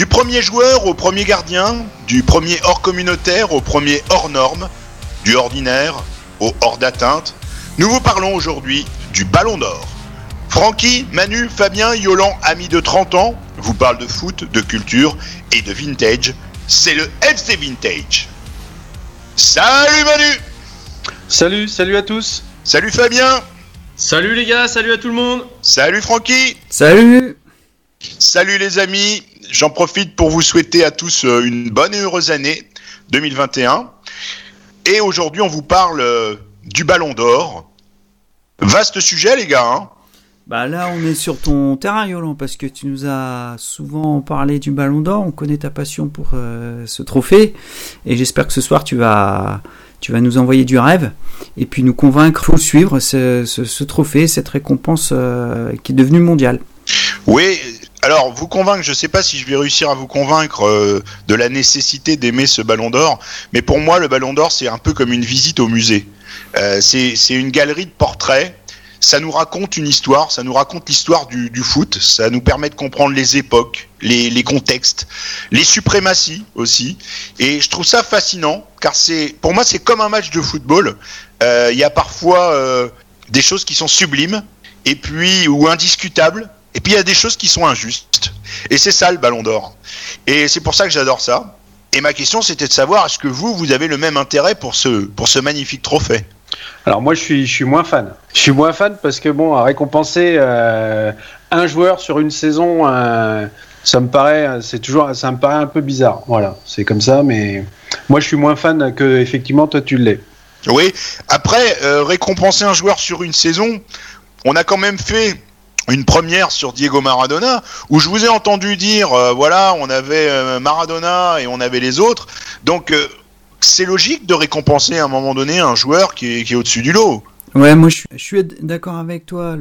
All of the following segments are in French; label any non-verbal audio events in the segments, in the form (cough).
Du premier joueur au premier gardien, du premier hors communautaire au premier hors norme, du ordinaire au hors d'atteinte, nous vous parlons aujourd'hui du Ballon d'Or. Francky, Manu, Fabien, Yolan, amis de 30 ans, vous parlent de foot, de culture et de vintage. C'est le FC Vintage. Salut Manu. Salut, salut à tous. Salut Fabien. Salut les gars, salut à tout le monde. Salut Francky. Salut. Salut les amis J'en profite pour vous souhaiter à tous euh, une bonne et heureuse année 2021. Et aujourd'hui, on vous parle euh, du Ballon d'Or. Vaste sujet, les gars. Hein bah là, on est sur ton terrain, Yolan, parce que tu nous as souvent parlé du Ballon d'Or. On connaît ta passion pour euh, ce trophée, et j'espère que ce soir tu vas, tu vas nous envoyer du rêve et puis nous convaincre faut suivre ce, ce, trophée, cette récompense qui est devenue mondiale. Oui, alors, vous convaincre, je ne sais pas si je vais réussir à vous convaincre euh, de la nécessité d'aimer ce ballon d'or, mais pour moi, le ballon d'or, c'est un peu comme une visite au musée. Euh, c'est une galerie de portraits. Ça nous raconte une histoire, ça nous raconte l'histoire du, foot, ça nous permet de comprendre les époques, les, contextes, les suprématies aussi. Et je trouve ça fascinant, car c'est, pour moi, c'est comme un match de football. Euh, il y a parfois des choses qui sont sublimes, et puis ou indiscutables, et puis il y a des choses qui sont injustes. Et c'est ça le ballon d'or. Et c'est pour ça que j'adore ça. Et ma question c'était de savoir est-ce que vous, vous avez le même intérêt pour ce, pour ce magnifique trophée? Alors moi je suis, je suis moins fan. Je suis moins fan parce que bon, à récompenser euh, un joueur sur une saison, euh, ça me paraît, c'est toujours, ça me paraît un peu bizarre. Voilà, c'est comme ça, mais moi je suis moins fan que effectivement toi tu l'es. Oui. Après euh, récompenser un joueur sur une saison, on a quand même fait une première sur Diego Maradona, où je vous ai entendu dire, euh, voilà, on avait euh, Maradona et on avait les autres. Donc, euh, c'est logique de récompenser à un moment donné un joueur qui est, qui est au-dessus du lot. Ouais, moi je suis, d'accord avec toi.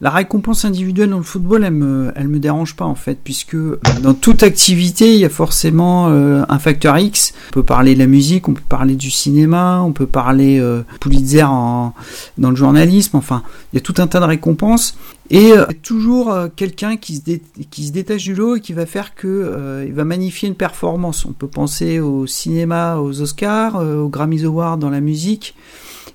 La récompense individuelle dans le football, elle me, me dérange pas en fait, puisque dans toute activité, il y a forcément euh, un facteur X. On peut parler de la musique, on peut parler du cinéma, on peut parler euh, Pulitzer en, dans le journalisme. Enfin, il y a tout un tas de récompenses et euh, toujours euh, quelqu'un qui se, détache du lot et qui va faire que il va magnifier une performance. On peut penser au cinéma, aux Oscars, aux Grammy Awards dans la musique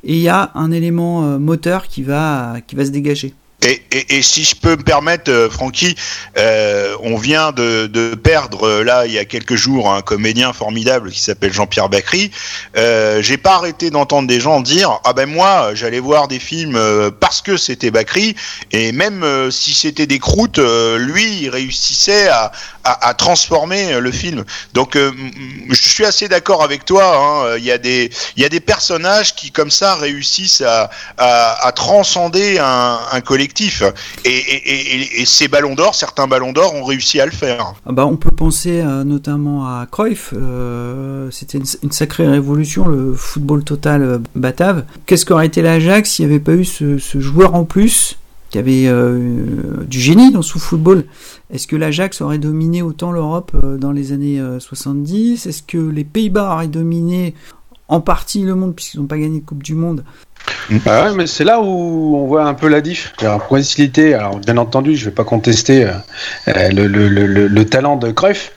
et il y a un élément euh, moteur qui va, qui va se dégager. Et, si je peux me permettre, euh, Francky, euh, on vient de, perdre là il y a quelques jours un comédien formidable qui s'appelle Jean-Pierre Bacry. J'ai pas arrêté d'entendre des gens dire ah ben moi j'allais voir des films parce que c'était Bacry et même si c'était des croûtes, lui il réussissait à, à, transformer le film. Donc je suis assez d'accord avec toi. Hein. Il y a des il y a des personnages qui comme ça réussissent à, à, transcender un, collectif et, ces ballons d'or, certains ballons d'or ont réussi à le faire. Ah bah, on peut penser notamment à Cruyff. Euh, c'était une, sacrée révolution, le football total euh, batave. Qu'est-ce qu'aurait été l'Ajax s'il n'y avait pas eu ce, joueur en plus? Qui avait euh, du génie dans ce football. Est-ce que l'Ajax aurait dominé autant l'Europe dans les années 70 Est-ce que les Pays-Bas auraient dominé en partie le monde puisqu'ils n'ont pas gagné de Coupe du Monde? Bah ouais, mais c'est là où on voit un peu la diff. Alors, alors bien entendu, je ne vais pas contester euh, euh, le, le, le, le, talent de Cruyff,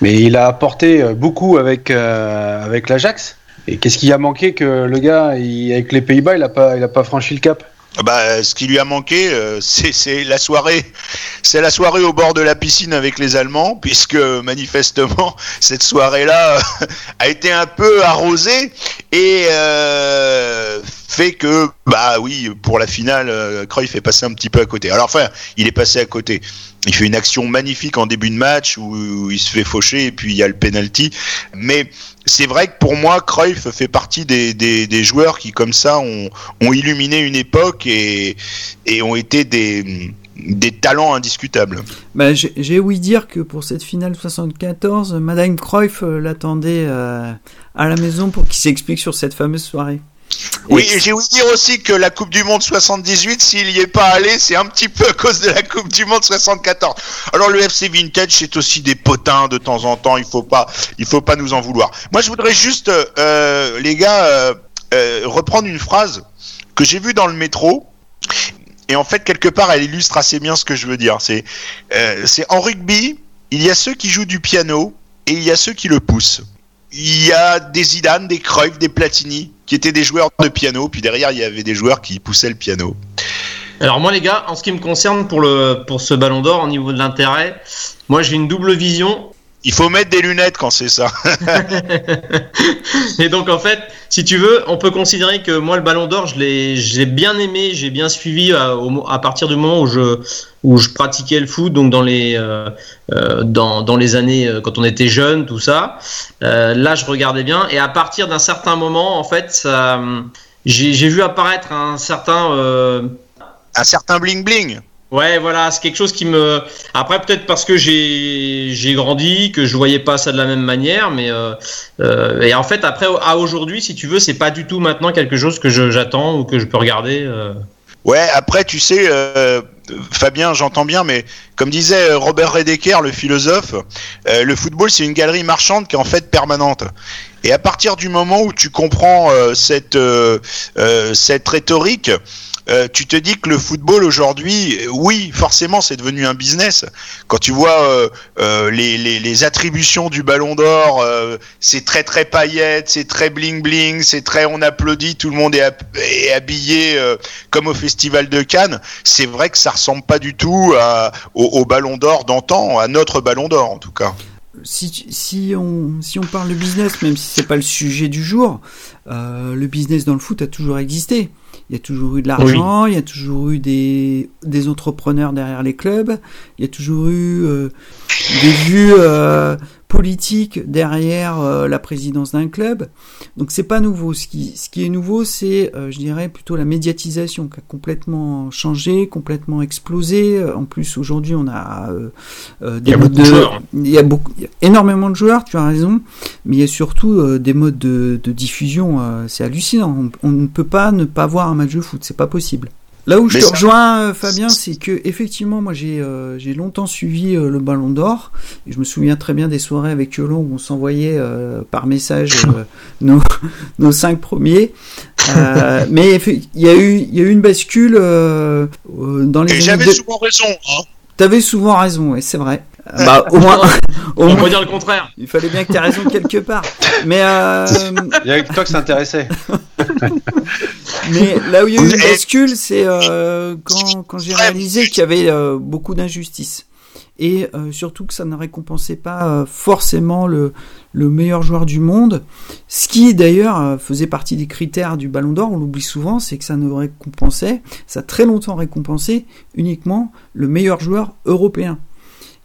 mais il a apporté euh, beaucoup avec, l'Ajax. Et qu'est-ce qui a manqué que le gars, avec les Pays-Bas, il n'a pas franchi le cap? Bah, ce qui lui a manqué, euh, c'est la soirée, c'est la soirée au bord de la piscine avec les Allemands, puisque manifestement (laughs) cette soirée-là (laughs) a été un peu arrosée. Et euh, fait que, bah oui, pour la finale, euh, Cruyff est passé un petit peu à côté. Alors enfin, il est passé à côté. Il fait une action magnifique en début de match où, il se fait faucher et puis il y a le penalty. Mais c'est vrai que pour moi, Cruyff fait partie des, des, joueurs qui, comme ça, ont, illuminé une époque et, et ont été des, des talents indiscutables. Bah, J'ai ouï dire que pour cette finale 74, Madame Cruyff euh, l'attendait euh, à la maison pour qu'il s'explique sur cette fameuse soirée. Oui, j'ai ouï dire aussi que la Coupe du Monde 78, s'il n'y est pas allé, c'est un petit peu à cause de la Coupe du Monde 74. Alors le FC Vintage, c'est aussi des potins de temps en temps. Il faut faut pas nous en vouloir. Moi, je voudrais juste, euh, les gars, euh, euh, reprendre une phrase que j'ai vue dans le métro. Et en fait, quelque part, elle illustre assez bien ce que je veux dire. C'est en rugby, il y a ceux qui jouent du piano et il y a ceux qui le poussent. Il y a des Zidane, des Cruyff, des Platini qui étaient des joueurs de piano, puis derrière il y avait des joueurs qui poussaient le piano. Alors moi les gars, en ce qui me concerne pour le pour ce Ballon d'Or au niveau de l'intérêt, moi j'ai une double vision. Il faut mettre des lunettes quand c'est ça. (laughs) et donc en fait, si tu veux, on peut considérer que moi le Ballon d'Or, je l'ai, j'ai bien aimé, j'ai bien suivi à, à, partir du moment où je où je pratiquais le foot, donc dans les euh, euh dans, dans les années euh, quand on était jeune, tout ça. Euh, là, je regardais bien, et à partir d'un certain moment, en fait, ça, j'ai, vu apparaître un certain un certain bling bling. Ouais, voilà, c'est quelque chose qui me. Après, peut-être parce que j'ai j'ai grandi, que je voyais pas ça de la même manière, mais euh, euh, et en fait, après, à aujourd'hui, si tu veux, c'est pas du tout maintenant quelque chose que j'attends ou que je peux regarder. Euh. Ouais, après, tu sais, euh, Fabien, j'entends bien, mais comme disait Robert Redeker, le philosophe, euh, le football, c'est une galerie marchande qui est en fait permanente. Et à partir du moment où tu comprends cette cette rhétorique, euh, tu te dis que le football aujourd'hui, oui, forcément, c'est devenu un business. Quand tu vois euh, euh, les, attributions du Ballon d'Or, c'est très très paillette, c'est très bling bling, c'est très on applaudit, tout le monde est, habillé comme au Festival de Cannes. C'est vrai que ça ressemble pas du tout au, Ballon d'Or d'antan, à notre Ballon d'Or en tout cas. Si, on, parle de business, même si c'est pas le sujet du jour, euh, le business dans le foot a toujours existé. Il y a toujours eu de l'argent, il y a toujours eu des, des entrepreneurs derrière les clubs, il y a toujours eu euh, des vues euh, politique derrière euh, la présidence d'un club. Donc c'est pas nouveau. Ce qui, ce qui est nouveau, c'est, euh, je dirais, plutôt la médiatisation qui a complètement changé, complètement explosé. Euh, en plus, aujourd'hui, on a des modes de, il y a beaucoup, énormément de joueurs. Tu as raison, mais il y a surtout des modes de, de diffusion. c'est hallucinant. On, on ne peut pas ne pas voir un match de foot. C'est pas possible. Là où je te rejoins, euh, Fabien, c'est que effectivement, moi j'ai euh, longtemps suivi euh, le Ballon d'Or. Je me souviens très bien des soirées avec Yolon où on s'envoyait par message (laughs) nos nos cinq premiers. (laughs) mais il y a eu il y a eu une bascule dans les. Et j'avais souvent raison. Hein. T'avais souvent raison, et c'est vrai. Bah, au moins, au (laughs) on peut dire le contraire. Il fallait bien que tu aies raison quelque part. Mais euh... (laughs) il y a que toi que ça intéressait. (laughs) Mais là où il y a eu une bascule, c'est euh, quand, quand j'ai réalisé qu'il y avait euh, beaucoup d'injustice et euh, surtout que ça ne récompensait pas euh, forcément le, le, meilleur joueur du monde. Ce qui d'ailleurs euh, faisait partie des critères du Ballon d'Or, on l'oublie souvent, c'est que ça ne récompensait, ça a très longtemps récompensé uniquement le meilleur joueur européen.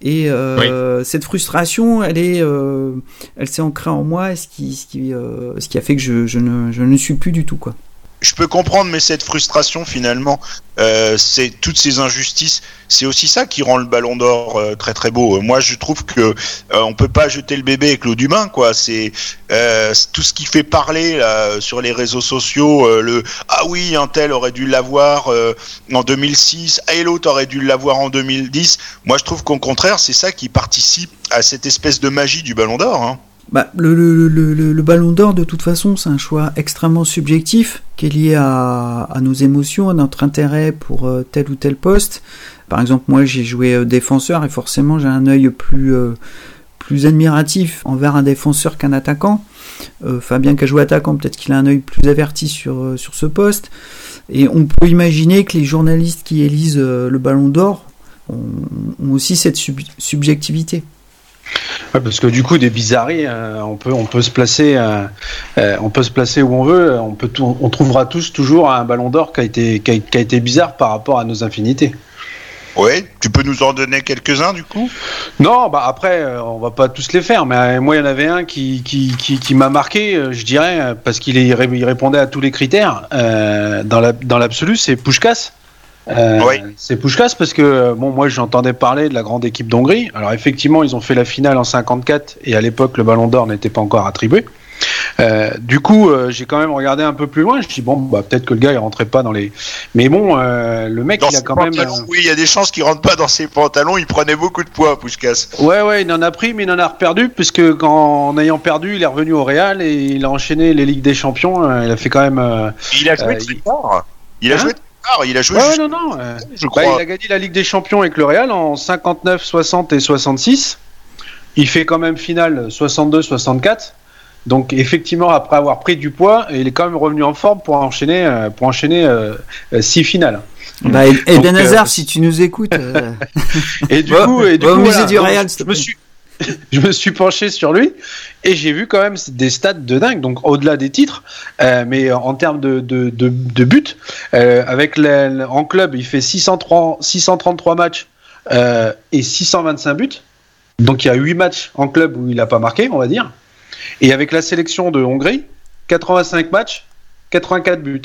Et euh, cette frustration, elle est, elle s'est ancrée en moi, ce qui, ce qui, ce qui a fait que je, je, ne, je ne suis plus du tout quoi je peux comprendre, mais cette frustration finalement, euh, c'est toutes ces injustices, c'est aussi ça qui rend le Ballon d'Or euh, très très beau. Moi, je trouve que euh, on peut pas jeter le bébé avec l'eau du bain, quoi. C'est euh, tout ce qui fait parler là, sur les réseaux sociaux. Euh, le ah oui, un tel aurait dû l'avoir en 2006, et l'autre aurait dû l'avoir en 2010. Moi, je trouve qu'au contraire, c'est ça qui participe à cette espèce de magie du Ballon d'Or. Hein. Bah, le, ballon d'or, de toute façon, c'est un choix extrêmement subjectif qui est lié à, nos émotions, à notre intérêt pour euh, tel ou tel poste. Par exemple, moi, j'ai joué euh, défenseur et forcément, j'ai un œil plus, euh, admiratif envers un défenseur qu'un attaquant. Fabien qui a joué attaquant, peut-être qu'il a un œil plus averti sur, ce poste. Et on peut imaginer que les journalistes qui élisent le ballon d'or ont, aussi cette sub subjectivité. Ouais, parce que du coup, des bizarreries, euh, on peut, on peut se placer, euh, euh, on peut se placer où on veut. On peut, tout, on trouvera tous toujours un ballon d'or qui a été, qui a, qui a, été bizarre par rapport à nos infinités. Oui, tu peux nous en donner quelques-uns du coup? Non, bah après, on va pas tous les faire, mais moi il y en avait un qui, qui, qui, qui m'a marqué, je dirais, parce qu'il il répondait à tous les critères. dans l'absolu, la, dans c'est Pushkas. Euh, oui. C'est Pushkas parce que bon, moi j'entendais parler de la grande équipe d'Hongrie. Alors effectivement, ils ont fait la finale en 54 et à l'époque le Ballon d'Or n'était pas encore attribué. Euh, du coup, euh, j'ai quand même regardé un peu plus loin. Je dis bon, bah peut-être que le gars il rentrait pas dans les. Mais bon, euh, le mec dans il a quand même. Oui, il y a des chances qu'il rentre pas dans ses pantalons. Il prenait beaucoup de poids, Pushkas. Ouais, ouais, il en a pris, mais il en a reperdu puisque quand, en ayant perdu, il est revenu au Real et il a enchaîné les ligues des champions. il a fait quand même. il a joué très fort. Il a hein joué il a joué. non, non. Euh, je bah, crois. il a gagné la Ligue des Champions avec le Real en 59, 60 et 66. il fait quand même finale 62-64. Donc effectivement, après avoir pris du poids, il est quand même revenu en forme pour enchaîner, euh, pour enchaîner euh, six finales. Bah, Eden Hazard, si tu nous écoutes. (laughs) et du coup, et du au coup, musée du donc, Real, je me suis, (laughs) je me suis penché sur lui et j'ai vu quand même des stats de dingue. Donc au-delà des titres, euh, mais en termes de, de, de, de buts, euh, avec la- en club, il fait 603, 633 matchs euh, et 625 buts. Donc il y a 8 matchs en club où il n'a pas marqué, on va dire. Et avec la sélection de Hongrie, 85 matchs, 84 buts.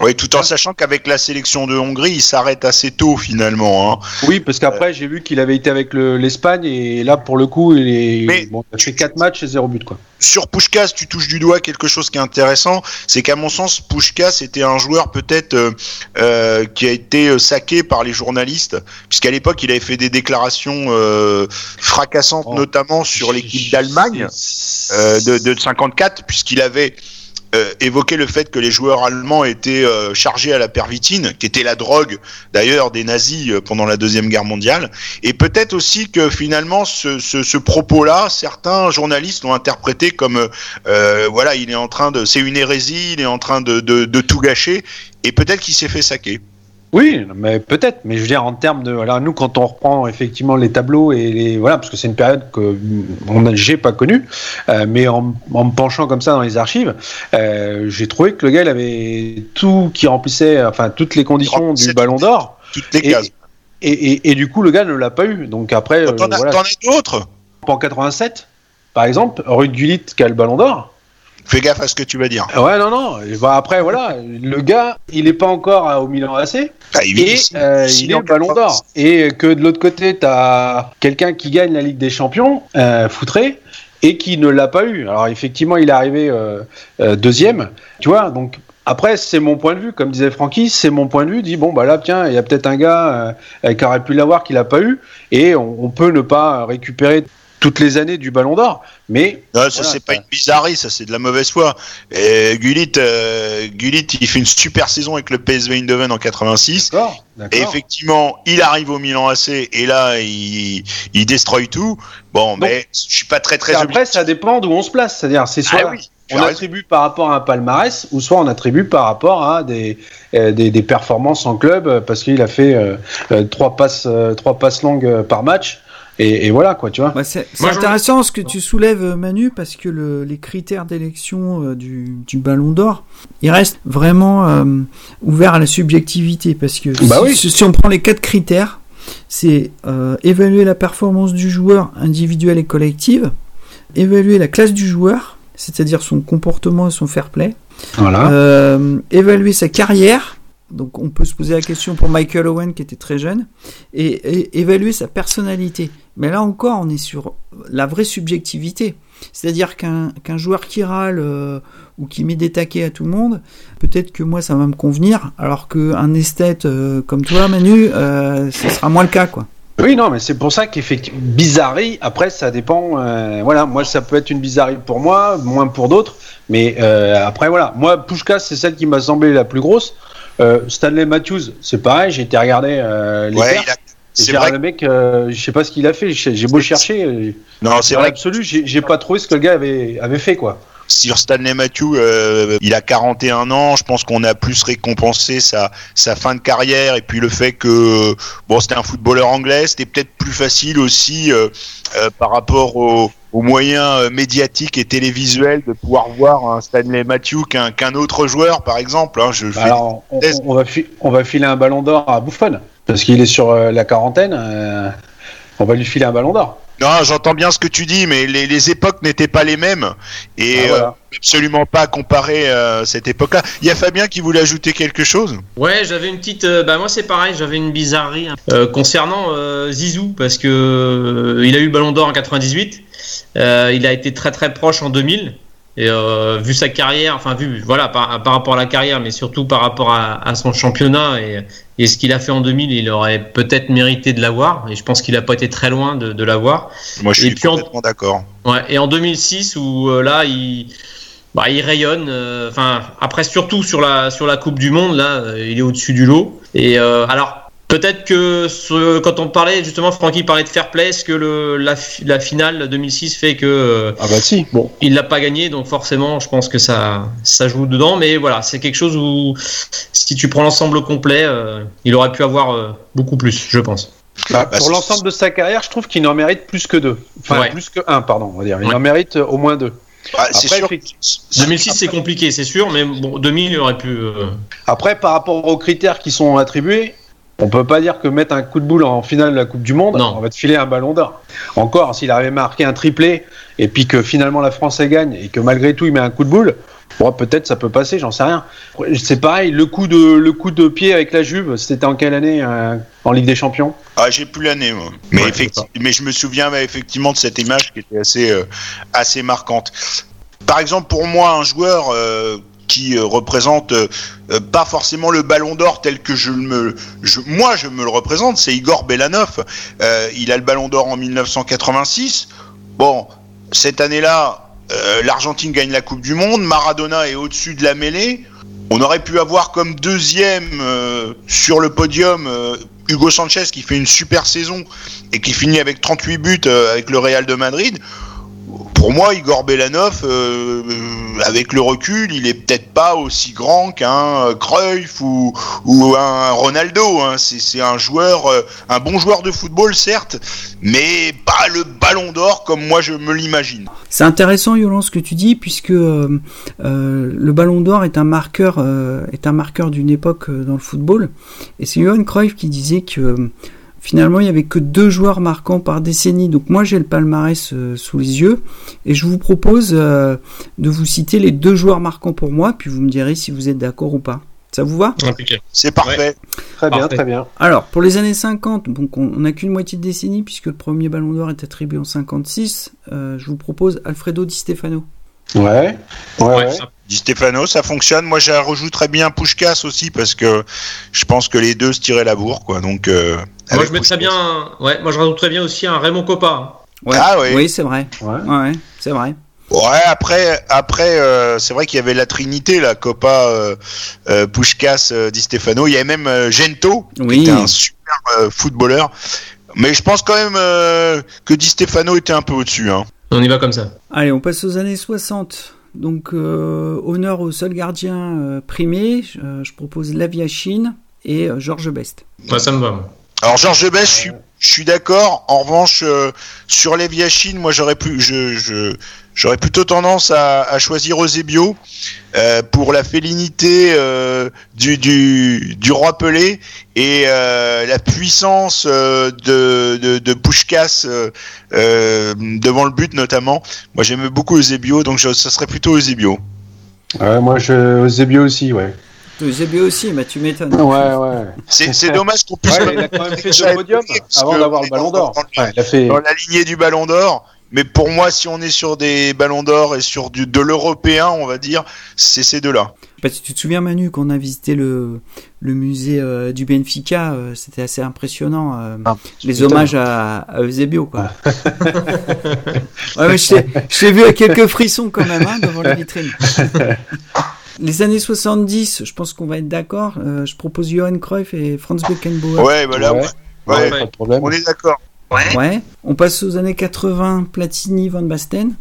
Oui, tout en sachant qu'avec la sélection de Hongrie, il s'arrête assez tôt finalement. Hein. Oui, parce qu'après, j'ai vu qu'il avait été avec le- l'Espagne et là, pour le coup, il, est, Mais bon, il a fait 4 matchs et 0 but. Quoi. Sur Pushkas, tu touches du doigt quelque chose qui est intéressant, c'est qu'à mon sens, Pushkas était un joueur peut-être euh, euh, qui a été euh, saqué par les journalistes, puisqu'à l'époque, il avait fait des déclarations euh, fracassantes, Oh. notamment sur l'équipe d'Allemagne euh, de, de 54, puisqu'il avait euh, évoqué le fait que les joueurs allemands étaient euh, chargés à la pervitine, qui était la drogue d'ailleurs des nazis euh, pendant la deuxième guerre mondiale, et peut-être aussi que finalement ce, ce, ce propos-là, certains journalistes l'ont interprété comme euh, voilà, il est en train de, c'est une hérésie, il est en train de, de, de tout gâcher, et peut-être qu'il s'est fait saquer. Oui, mais peut-être. Mais je veux dire, en termes de. Voilà, nous, quand on reprend effectivement les tableaux et les. Voilà, parce que c'est une période que j'ai pas connue, euh, mais en, en me penchant comme ça dans les archives, euh, j'ai trouvé que le gars, il avait tout qui remplissait, enfin, toutes les conditions du ballon d'or. Toutes les Et, cases. et, et, et du coup, le gars ne l'a pas eu. Donc après, euh, T'en as, voilà. as d'autres en 87, par exemple, Ruud Gullit qui a le ballon d'or. Fais gaffe à ce que tu vas dire. Ouais, non, non. Bah, après, voilà, le gars, il est pas encore à- au Milan AC. Ah, il, Et ici- euh, il est en le ballon 80. d'or. Et que de l'autre côté, tu as quelqu'un qui gagne la Ligue des Champions, euh, foutré, et qui ne l'a pas eu. Alors effectivement, il est arrivé euh, euh, deuxième, tu vois. Donc après, c'est mon point de vue, comme disait Francky, c'est mon point de vue. Dit bon, bah là, tiens, il y a peut-être un gars euh, qui aurait pu l'avoir, qui l'a pas eu, et on, on peut ne pas récupérer toutes les années du Ballon d'Or, mais Non, ça Voilà, c'est pas une bizarrerie, ça c'est de la mauvaise foi. Et Gullit, euh, Gullit, il fait une super saison avec le PSV Eindhoven en 86. d'accord, Et effectivement, il arrive au Milan AC et là, il, il destroy tout. Bon, mais je suis pas très très après, ça dépend d'où on se place. C'est-à-dire, c'est soit Ah oui, tu on raison. attribue par rapport à un palmarès, ou soit on attribue par rapport à des, euh, des, des performances en club, parce qu'il a fait euh, trois passes, trois passes longues par match. Et, et voilà, quoi, tu vois. Ouais, c'est intéressant ce que tu soulèves, Manu, parce que le- les critères d'élection euh, du, du Ballon d'Or, ils restent vraiment euh, ouverts à la subjectivité, parce que Bah si, oui. si- si on prend les quatre critères, c'est euh, évaluer la performance du joueur individuel et collective, évaluer la classe du joueur, c'est-à-dire son comportement et son fair play, Voilà. euh, évaluer sa carrière. Donc on peut se poser la question pour Michael Owen qui était très jeune et, évaluer sa personnalité. Mais là encore, on est sur la vraie subjectivité. C'est-à-dire qu'un joueur qui râle euh, ou qui met des taquets à tout le monde, peut-être que moi ça va me convenir, alors qu'un esthète euh, comme toi, Manu, euh, ce sera moins le cas, quoi. Oui, non, mais c'est pour ça qu'effectivement, bizarrerie, après, ça dépend. euh, voilà, moi, ça peut être une bizarrerie pour moi, moins pour d'autres. Mais après, voilà. Moi, Pushka, c'est celle qui m'a semblé la plus grosse. Euh, Stanley Matthews, c'est pareil, j'ai été regarder euh, les Ouais, c'est vrai. le mec, euh, je sais pas ce qu'il a fait. J'ai beau chercher, euh, Non, c'est vrai j'ai j'ai pas trouvé ce que le gars avait, avait fait, quoi. Sur Stanley Matthew, euh, il a 41 ans. Je pense qu'on a plus récompensé sa, sa fin de carrière et puis le fait que bon, c'était un footballeur anglais. C'était peut-être plus facile aussi euh, euh, par rapport aux, aux moyens médiatiques et télévisuels de pouvoir voir un Stanley Matthew qu'un autre joueur, par exemple. hein. je Bah alors, on, va fi- on va filer un ballon d'or à Buffon parce qu'il est sur euh, la quarantaine. euh, on va lui filer un ballon d'or. Non, j'entends bien ce que tu dis, mais les, les époques n'étaient pas les mêmes et Ah, voilà. euh, absolument pas comparer euh, cette époque-là. Il y a Fabien qui voulait ajouter quelque chose? Ouais, j'avais une petite. euh, bah moi c'est pareil, j'avais une bizarrerie hein, euh, concernant euh, Zizou parce que euh, il a eu le Ballon d'Or en 98, euh, il a été très très proche en 2000 et euh, vu sa carrière, enfin vu voilà par, par rapport à la carrière, mais surtout par rapport à, à son championnat et, et ce qu'il a fait en 2000, il aurait peut-être mérité de l'avoir et je pense qu'il a pas été très loin de, de l'avoir. Moi, je Et suis puis en- complètement d'accord. Ouais, et en 2006 où euh, là il bah, il rayonne euh, enfin après surtout sur la sur la Coupe du monde là euh, il est au-dessus du lot et euh, alors Peut-être que ce, quand on parlait justement, Francky parlait de fair play, est-ce que le, la, la, finale 2006 fait que ah bah si, bon, il l'a pas gagné, donc forcément, je pense que ça ça joue dedans. Mais voilà, c'est quelque chose où si tu prends l'ensemble complet, euh, il aurait pu avoir euh, beaucoup plus, je pense. Bah, pour l'ensemble de sa carrière, je trouve qu'il en mérite plus que deux, enfin Ouais. plus que un, pardon, on va dire. Il Ouais. en mérite euh, au moins deux. Ah, c'est Après, sûr. effectivement- 2006, c'est compliqué, c'est sûr, mais bon, 2000, il aurait pu. euh, Après, par rapport aux critères qui sont attribués, on peut pas dire que mettre un coup de boule en finale de la Coupe du Monde, Non. on va te filer un ballon d'or. Encore, s'il avait marqué un triplé et puis que finalement la France elle gagne et que malgré tout il met un coup de boule, bon, peut-être ça peut passer, j'en sais rien. C'est pareil, le coup de le coup de pied avec la Juve, c'était en quelle année euh, en Ligue des Champions? Ah, j'ai plus l'année, moi. Mais, Ouais, effecti- c'est mais je me souviens bah, effectivement de cette image qui était assez, euh, assez marquante. Par exemple, pour moi, un joueur euh, qui euh, représente euh, euh, pas forcément le ballon d'or tel que je me, moi je me le représente, c'est Igor Belanov. Il a le ballon d'or en 1986. Bon, cette année-là, l'Argentine gagne la Coupe du Monde, Maradona est au-dessus de la mêlée. On aurait pu avoir comme deuxième sur le podium Hugo Sanchez qui fait une super saison et qui finit avec 38 buts avec le Real de Madrid. Pour moi, Igor Belanov, euh, euh, avec le recul, il est peut-être pas aussi grand qu'un euh, Cruyff ou, un Ronaldo. hein. C'est un joueur, un bon joueur de football certes, mais pas le Ballon d'Or comme moi je me l'imagine. C'est intéressant, Yolande, ce que tu dis, puisque le Ballon d'Or est un marqueur, marqueur d'une époque dans le football. Et c'est Johan Cruyff qui disait que finalement il y avait que deux joueurs marquants par décennie. Donc moi j'ai le palmarès euh, sous les yeux et je vous propose euh, de vous citer les deux joueurs marquants pour moi, puis vous me direz si vous êtes d'accord ou pas. Ça vous va? C'est parfait. Très bien, Parfait. très bien. Alors, pour les années 50, donc on on n'a qu'une moitié de décennie puisque le premier Ballon d'Or est attribué en 56. euh, je vous propose Alfredo Di Stefano. Ouais, ouais, Ouais, ouais. ça- Di Stefano, ça fonctionne. Moi, je rajouterais bien Pushkas aussi parce que je pense que les deux se tiraient la bourre, quoi. Donc, euh, Moi, je mettrais bien. Ouais, moi, je rajouterais bien aussi un Raymond Coppa. Ah oui. Oui, c'est vrai. ouais. Ouais, ouais, c'est vrai. Ouais, après, après, euh, c'est vrai qu'il y avait la Trinité, la Copa, euh, euh, Pushkas, euh, Di Stefano. Il y avait même euh, Gento, Oui. qui était un super euh, footballeur. Mais je pense quand même euh, que Di Stefano était un peu au-dessus. Hein. On y va comme ça. Allez, on passe aux années 60. Donc, euh, honneur au seul gardien euh, primé. Euh, je propose Laviachine et euh, Georges Best. Ouais, ça me va. Alors Georges Best, je suis, je suis d'accord. En revanche, euh, sur les Viachines, moi j'aurais pu, je, je, j'aurais plutôt tendance à, à choisir Eusebio euh, pour la félinité euh, du, du, du roi Pelé et euh, la puissance euh, de, de, de Puskás euh, euh, devant le but notamment. Moi j'aimais beaucoup Eusebio, donc je, ça serait plutôt Eusebio. Ouais, moi je Zébio aussi, ouais. Eusebio aussi, bah tu m'étonnes. Ouais, ouais. C'est, c'est dommage qu'on (laughs) puisse. Ouais, il a quand même (laughs) fait été parce avant d'avoir le ballon d'or. dans le- Ouais, il a fait. dans la lignée du Ballon d'Or. Mais pour moi, si on est sur des Ballons d'Or et sur du, de l'européen, on va dire, c'est ces deux-là. Si tu te souviens, Manu, qu'on a visité le, le musée euh, du Benfica, euh, c'était assez impressionnant. euh, Ah, les hommages à, à Eusebio, quoi. (laughs) ouais, mais je t'ai- vu avec quelques frissons quand même, hein, devant la vitrine. (laughs) Les années 70, je pense qu'on va être d'accord. euh, je propose Johan Cruyff et Franz Beckenbauer. Ouais, voilà, Ouais. ouais. On est d'accord. Ouais. On passe aux années 80, Platini, Van Basten.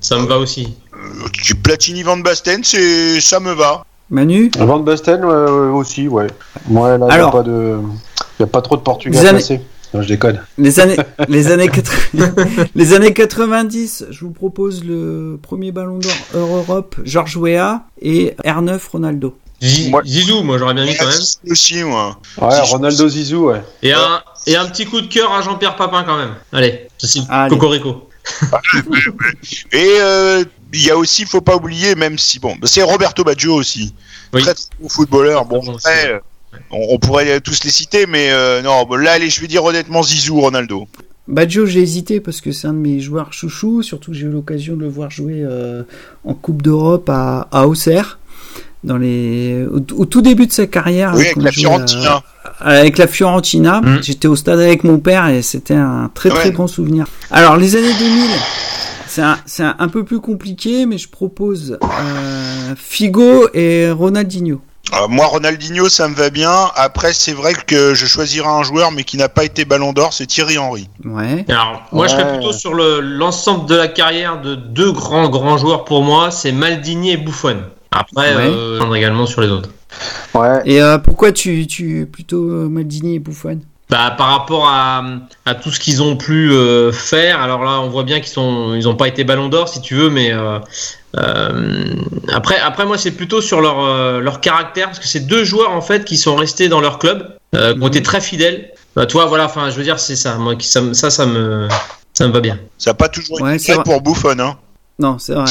Ça me va aussi. Euh, Platini Van Basten, c'est, ça me va. Manu Van Basten ouais, ouais, aussi, ouais. Moi, là, il n'y a, de... y a pas trop de Portugais années- passer. Non, je déconne. Les années, (laughs) les années, 80 (laughs) les années 90, je vous propose le premier ballon d'or Euro-Europe, Georges Weah et R9 Ronaldo. Moi- Zizou, moi, j'aurais bien mis quand même. Aussi, moi. Ouais, Si Ronaldo Zizou, ouais. Et un, et un petit coup de cœur à Jean-Pierre Papin quand même. Allez, c'est Allez. Cocorico. (laughs) Et euh, il y a aussi, faut pas oublier, même si bon, c'est Roberto Baggio aussi, Oui. très très bon footballeur. Bon, Bon, après, euh, on, on pourrait tous les citer, mais euh, non, bon, là, allez, je vais dire honnêtement Zizou, Ronaldo. Baggio, j'ai hésité parce que c'est un de mes joueurs chouchous, surtout que j'ai eu l'occasion de le voir jouer euh, en Coupe d'Europe à, à Auxerre. Dans les, au, au tout début de sa carrière, oui, hein, avec la à- Fiorentina. avec la Fiorentina. Mm. J'étais au stade avec mon père et c'était un très très grand souvenir. Alors les années 2000, c'est un, c'est un, un peu plus compliqué, mais je propose euh, Figo et Ronaldinho. Euh, moi, Ronaldinho, ça me va bien. Après, c'est vrai que je choisirais un joueur, mais qui n'a pas été Ballon d'Or, c'est Thierry Henry. Ouais. Alors, moi, je serais plutôt sur le- l'ensemble de la carrière de deux grands, grands joueurs pour moi, c'est Maldini et Buffon. Après, Ouais. euh, prendre également sur les autres. Ouais. Et euh, pourquoi tu, tu plutôt euh, Maldini et Buffon? Bah, par rapport à, à tout ce qu'ils ont pu euh, faire, alors là, on voit bien qu'ils sont, ils ont pas été Ballon d'Or, si tu veux, mais euh, euh, après, après, moi, c'est plutôt sur leur euh, leur caractère, parce que c'est deux joueurs en fait qui sont restés dans leur club, euh, qui ont été très fidèles. Bah, toi, voilà, enfin, je veux dire, c'est ça, moi, qui, ça, me- ça, ça me, ça me va bien. Ça n'a pas toujours Ouais, été vrai. pour Buffon, hein. Non, c'est vrai.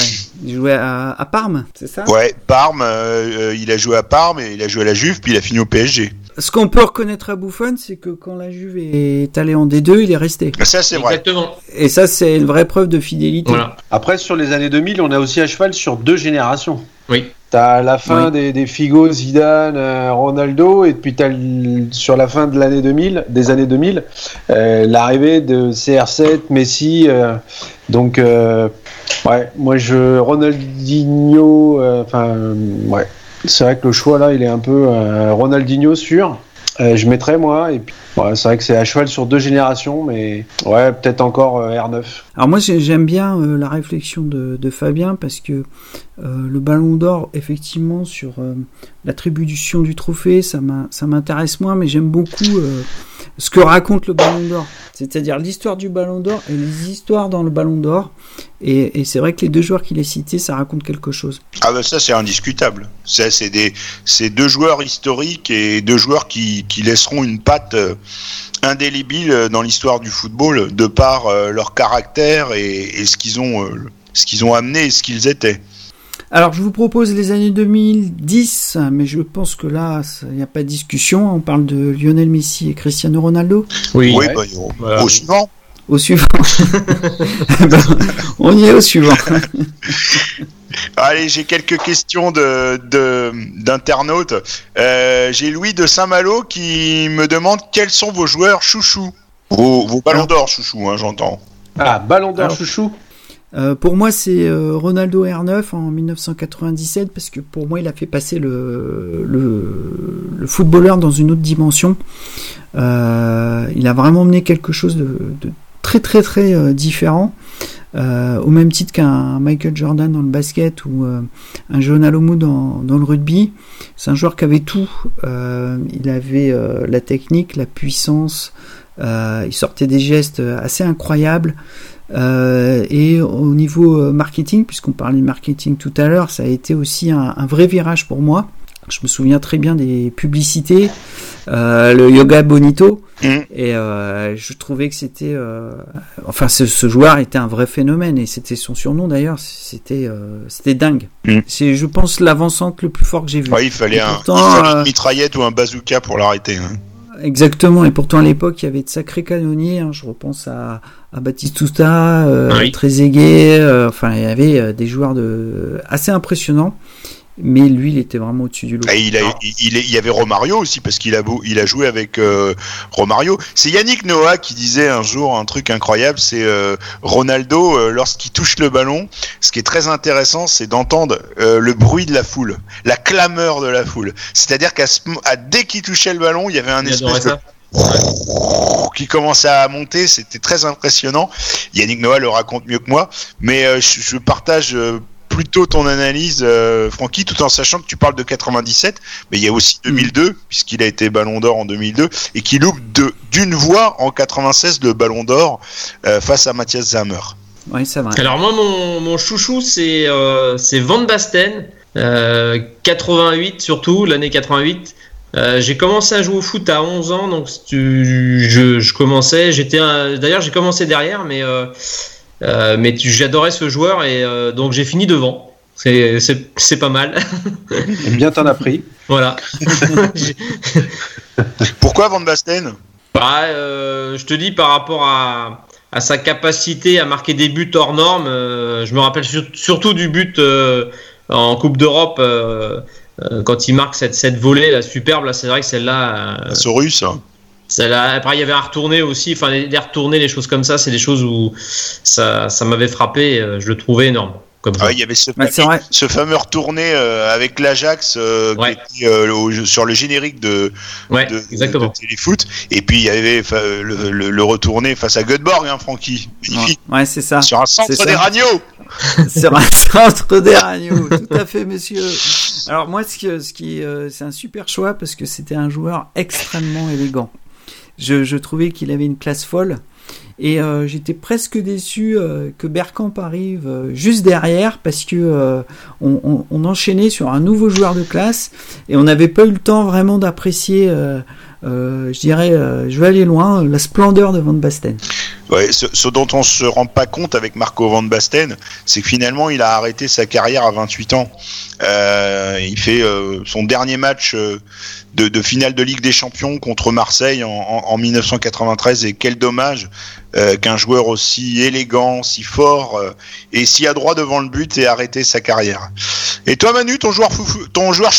Il jouait à, à Parme, c'est ça? Ouais, Parme, euh, euh, il a joué à Parme et il a joué à la Juve, puis il a fini au PSG. Ce qu'on peut reconnaître à Buffon, c'est que quand la Juve est allée en D2, il est resté. Ça, c'est vrai. Exactement. Et ça, c'est une vraie preuve de fidélité. Voilà. Après, sur les années 2000, on a aussi à cheval sur deux générations. Oui. T'as la fin Oui. des, des Figo, Zidane, euh, Ronaldo, et puis t'as sur la fin de l'année 2000, des années 2000, euh, l'arrivée de CR7, Messi. euh, donc, ouais, moi je Ronaldinho, enfin, ouais, c'est vrai que le choix là, il est un peu Ronaldinho sûr. Euh, je mettrais moi, et puis c'est vrai que c'est à cheval sur deux générations, mais ouais, peut-être encore euh, R9. Alors moi j'ai- j'aime bien euh, la réflexion de, de Fabien parce que le Ballon d'Or effectivement sur l'attribution du trophée ça m'in- ça m'intéresse moins mais j'aime beaucoup ce que raconte le Ballon d'Or c'est-à-dire l'histoire du Ballon d'Or et les histoires dans le Ballon d'Or et, c'est vrai que les deux joueurs qu'il a cités ça raconte quelque chose Ah bah ça c'est indiscutable. C'est des deux joueurs historiques et deux joueurs qui, qui laisseront une patte euh, indélébile euh, dans l'histoire du football de par euh, leur caractère et, et ce qu'ils ont ce qu'ils ont amené et ce qu'ils étaient. Alors je vous propose les années 2010 mais je pense que là il n'y a pas de discussion on parle de Lionel Messi et Cristiano Ronaldo Oui. Oui, Ouais. bah, au, Voilà. au suivant. Au suivant. (laughs) Ben, on y est au suivant. (laughs) Allez, j'ai quelques questions de de- d'internautes. Euh, j'ai Louis de Saint-Malo qui me demande quels sont vos joueurs chouchous. Vos, vos ballons d'or chouchous, hein, j'entends. Ah, Ballon d'Or chouchou. Euh, pour moi, c'est euh, Ronaldo R9 en 1997 parce que pour moi, il a fait passer le, le, le footballeur dans une autre dimension. Euh, il a vraiment mené quelque chose de, très très très différent. Au même titre qu'un Michael Jordan dans le basket ou un John Alomou dans, dans le rugby. C'est un joueur qui avait tout. Il avait la technique, la puissance. il sortait des gestes assez incroyables. Euh, et au niveau euh, marketing, puisqu'on parlait de marketing tout à l'heure, ça a été aussi un, un vrai virage pour moi. Je me souviens très bien des publicités, euh, le yoga bonito, Mhm. et euh, je trouvais que c'était, enfin, ce, ce joueur était un vrai phénomène, et c'était son surnom d'ailleurs. C'était, c'était dingue. Mhm. C'est, je pense, l'avancante le plus fort que j'ai vu. Ouais, il fallait, un, pourtant, il fallait une mitraillette ou un bazooka pour l'arrêter. hein. Exactement, et pourtant à l'époque il y avait de sacrés canonniers, hein. je repense à, à Batistuta, euh, Oui. Trezeguet, euh, enfin il y avait euh, des joueurs de assez impressionnants, mais lui il était vraiment au-dessus du lot. Et il, a, il, il est- il y avait Romario aussi parce qu'il a, beau- il a joué avec euh, Romario. C'est Yannick Noah qui disait un jour un truc incroyable, c'est euh, Ronaldo euh, lorsqu'il touche le ballon. Ce qui est très intéressant, c'est d'entendre euh, le bruit de la foule, la clameur de la foule. C'est-à-dire qu'à à- dès qu'il touchait le ballon, il y avait un espèce de ça. (laughs) qui commençait à monter, c'était très impressionnant. Yannick Noah le raconte mieux que moi, mais euh, je, je partage euh, plutôt ton analyse, euh, Francky, tout en sachant que tu parles de 97, mais il y a aussi 2002, puisqu'il a été Ballon d'Or en 2002, et qu'il loupe d'une voix en 96 le Ballon d'Or euh, face à Mathias Zammer. Oui c'est vrai. Alors moi, mon, mon chouchou, c'est euh, c'est Van Basten, euh, 88 surtout, l'année 88. Euh, j'ai commencé à jouer au foot à 11 ans, donc tu- je, je commençais. J'étais d'ailleurs j'ai commencé derrière, mais euh, euh, mais j'adorais ce joueur et euh, donc j'ai fini devant. C'est pas mal. Et bien t'en as pris. (laughs) voilà. (laughs) Pourquoi Van Basten? Bah, euh, je te dis par rapport à, à sa capacité à marquer des buts hors normes, euh, je me rappelle sur- surtout du but euh, en Coupe d'Europe euh, euh, quand il marque cette, cette volée là, superbe. Là, c'est vrai que celle-là, euh, Après, il y avait un retourné aussi. Enfin, les, les retournés, les choses comme ça, c'est des choses où ça, ça m'avait frappé. euh, je le trouvais énorme. Comme ah, il y avait ce, ce fameux retourné avec l'Ajax sur le générique de, de, téléfoot. Et puis il y avait le, le, retourné face à Göteborg, hein, Francky. Magnifique. Ouais, c'est ça. Sur un centre des ragnos. (laughs) sur un centre des ragnos. Tout à fait, monsieur. Alors moi, ce qui, ce qui c'est un super choix parce que c'était un joueur extrêmement élégant. Je, je trouvais qu'il avait une classe folle. Et euh, j'étais presque déçu euh, que Bergkamp arrive euh, juste derrière parce que on, on, enchaînait sur un nouveau joueur de classe et on n'avait pas eu le temps vraiment d'apprécier, je dirais, je vais aller loin, la splendeur de Van Basten. Ouais, ce, dont on se rend pas compte avec Marco Van Basten, c'est que finalement il a arrêté sa carrière à 28 ans. Euh, il fait euh, son dernier match euh, de, finale de Ligue des Champions contre Marseille en, en, 1993 et quel dommage qu'un joueur aussi élégant, si fort et si adroit devant le but ait arrêté sa carrière. Et toi Manu, ton joueur foufou, ton joueur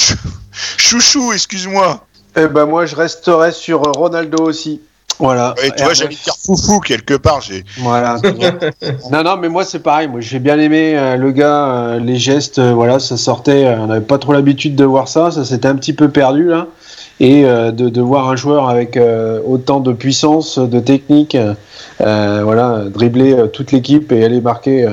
chouchou, excuse-moi. Eh ben moi je resterai sur Ronaldo aussi. Voilà. Et tu vois, j'allais dire foufou quelque part. J'ai... Voilà. (laughs) non, non, mais moi c'est pareil. Moi j'ai bien aimé euh, le gars, euh, les gestes, euh, voilà, ça sortait. on n'avait pas trop l'habitude de voir ça. Ça s'était un petit peu perdu là. Et de, de, voir un joueur avec autant de puissance, de technique, voilà, dribbler toute l'équipe et aller marquer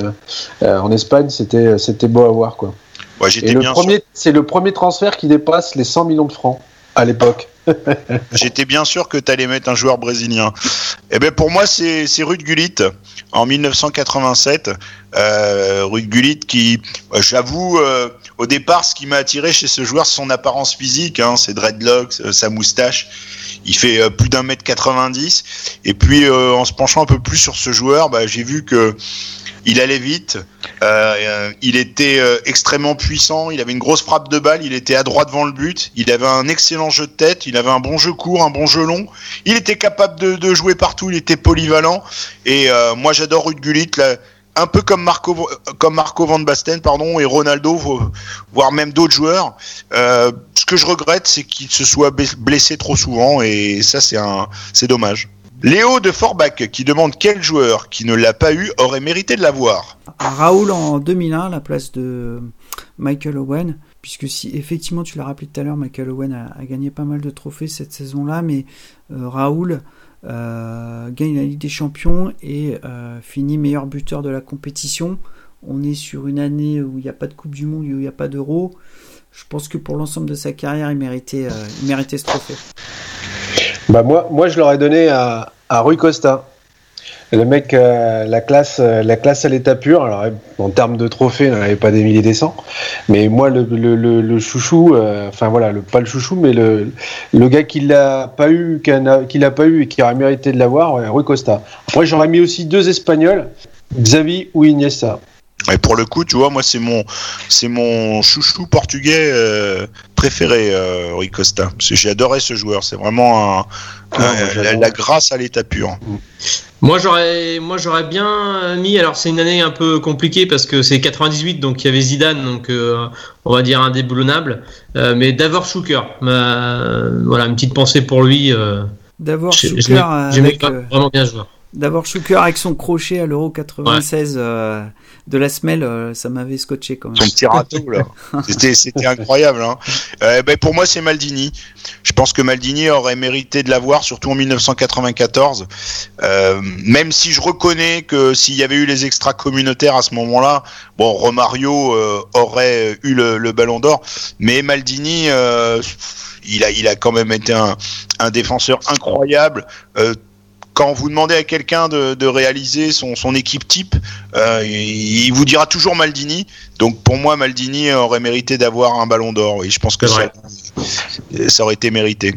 en Espagne, c'était c'était beau à voir quoi. Ouais, et le premier, c'est le premier transfert qui dépasse les 100 millions de francs à l'époque. (laughs) J'étais bien sûr que tu allais mettre un joueur brésilien. Eh ben pour moi, c'est Ruud Gullit en 1987. Euh, Ruud qui, euh, j'avoue, euh, au départ, ce qui m'a attiré chez ce joueur, c'est son apparence physique, hein, ses dreadlocks, euh, sa moustache. Il fait plus d'un mètre 90. Et puis, en se penchant un peu plus sur ce joueur, bah, j'ai vu que il allait vite, il était extrêmement puissant, il avait une grosse frappe de balle, il était à droite devant le but, il avait un excellent jeu de tête, avait un bon jeu court, un bon jeu long, il était capable de, jouer partout, il était polyvalent. Et moi j'adore Ruud Gullit, un peu comme Marco, Van Basten, pardon, et Ronaldo, voire même d'autres joueurs. ce que je regrette, c'est qu'il se soit blessé trop souvent, et ça c'est dommage. Léo de Forbach qui demande quel joueur qui ne l'a pas eu aurait mérité de l'avoir? Raoul en 2001 à la place de Michael Owen. Puisque si effectivement tu l'as rappelé tout à l'heure, Michael Owen a, gagné pas mal de trophées cette saison-là, mais euh, Raoul euh, gagne la Ligue des Champions et euh, finit meilleur buteur de la compétition. On est sur une année où il n'y a pas de Coupe du Monde, où il n'y a pas d'Euro. Je pense que pour l'ensemble de sa carrière, il méritait, ce trophée. Bah moi, moi, je l'aurais donné à, à Costa. Le mec, euh, la classe, euh, la classe à l'état pur. Alors, en termes de trophées, il n'avait pas des milliers des cents. Mais moi, le, le, le, chouchou, euh, enfin voilà, pas le chouchou, mais le, gars qui l'a pas eu, qui l'a pas eu et qui aurait mérité de l'avoir, Rui Costa. Après, j'aurais mis aussi deux Espagnols, Xavi ou Iniesta. Et pour le coup, tu vois, moi, c'est mon, c'est mon chouchou portugais préféré, euh, Rui Costa. Parce que j'ai adoré ce joueur. C'est vraiment un, la, grâce à l'état pur. Moi j'aurais, moi j'aurais bien mis. Alors c'est une année un peu compliquée parce que c'est 98, donc il y avait Zidane, donc euh, on va dire indéboulonnable. Euh, mais Davor Schuker, voilà une petite pensée pour lui. Davor Schuker, j'aimais vraiment bien joueur. Davor Schuker avec son crochet à l'Euro 96 de la semelle, euh, ça m'avait scotché quand même. Son petit râteau là, (laughs) c'était incroyable. Hein. Euh, ben, pour moi, c'est Maldini. Je pense que Maldini aurait mérité de l'avoir, surtout en 1994. Euh, même si je reconnais que s'il y avait eu les extra communautaires à ce moment-là, bon, Romario euh, aurait eu le, le Ballon d'Or, mais Maldini. il a, il a quand même été un, un défenseur incroyable. Euh, quand vous demandez à quelqu'un de, réaliser son, équipe type, euh, il vous dira toujours Maldini. Donc pour moi, Maldini aurait mérité d'avoir un ballon d'or. Oui, je pense que ça, ça, aurait été mérité.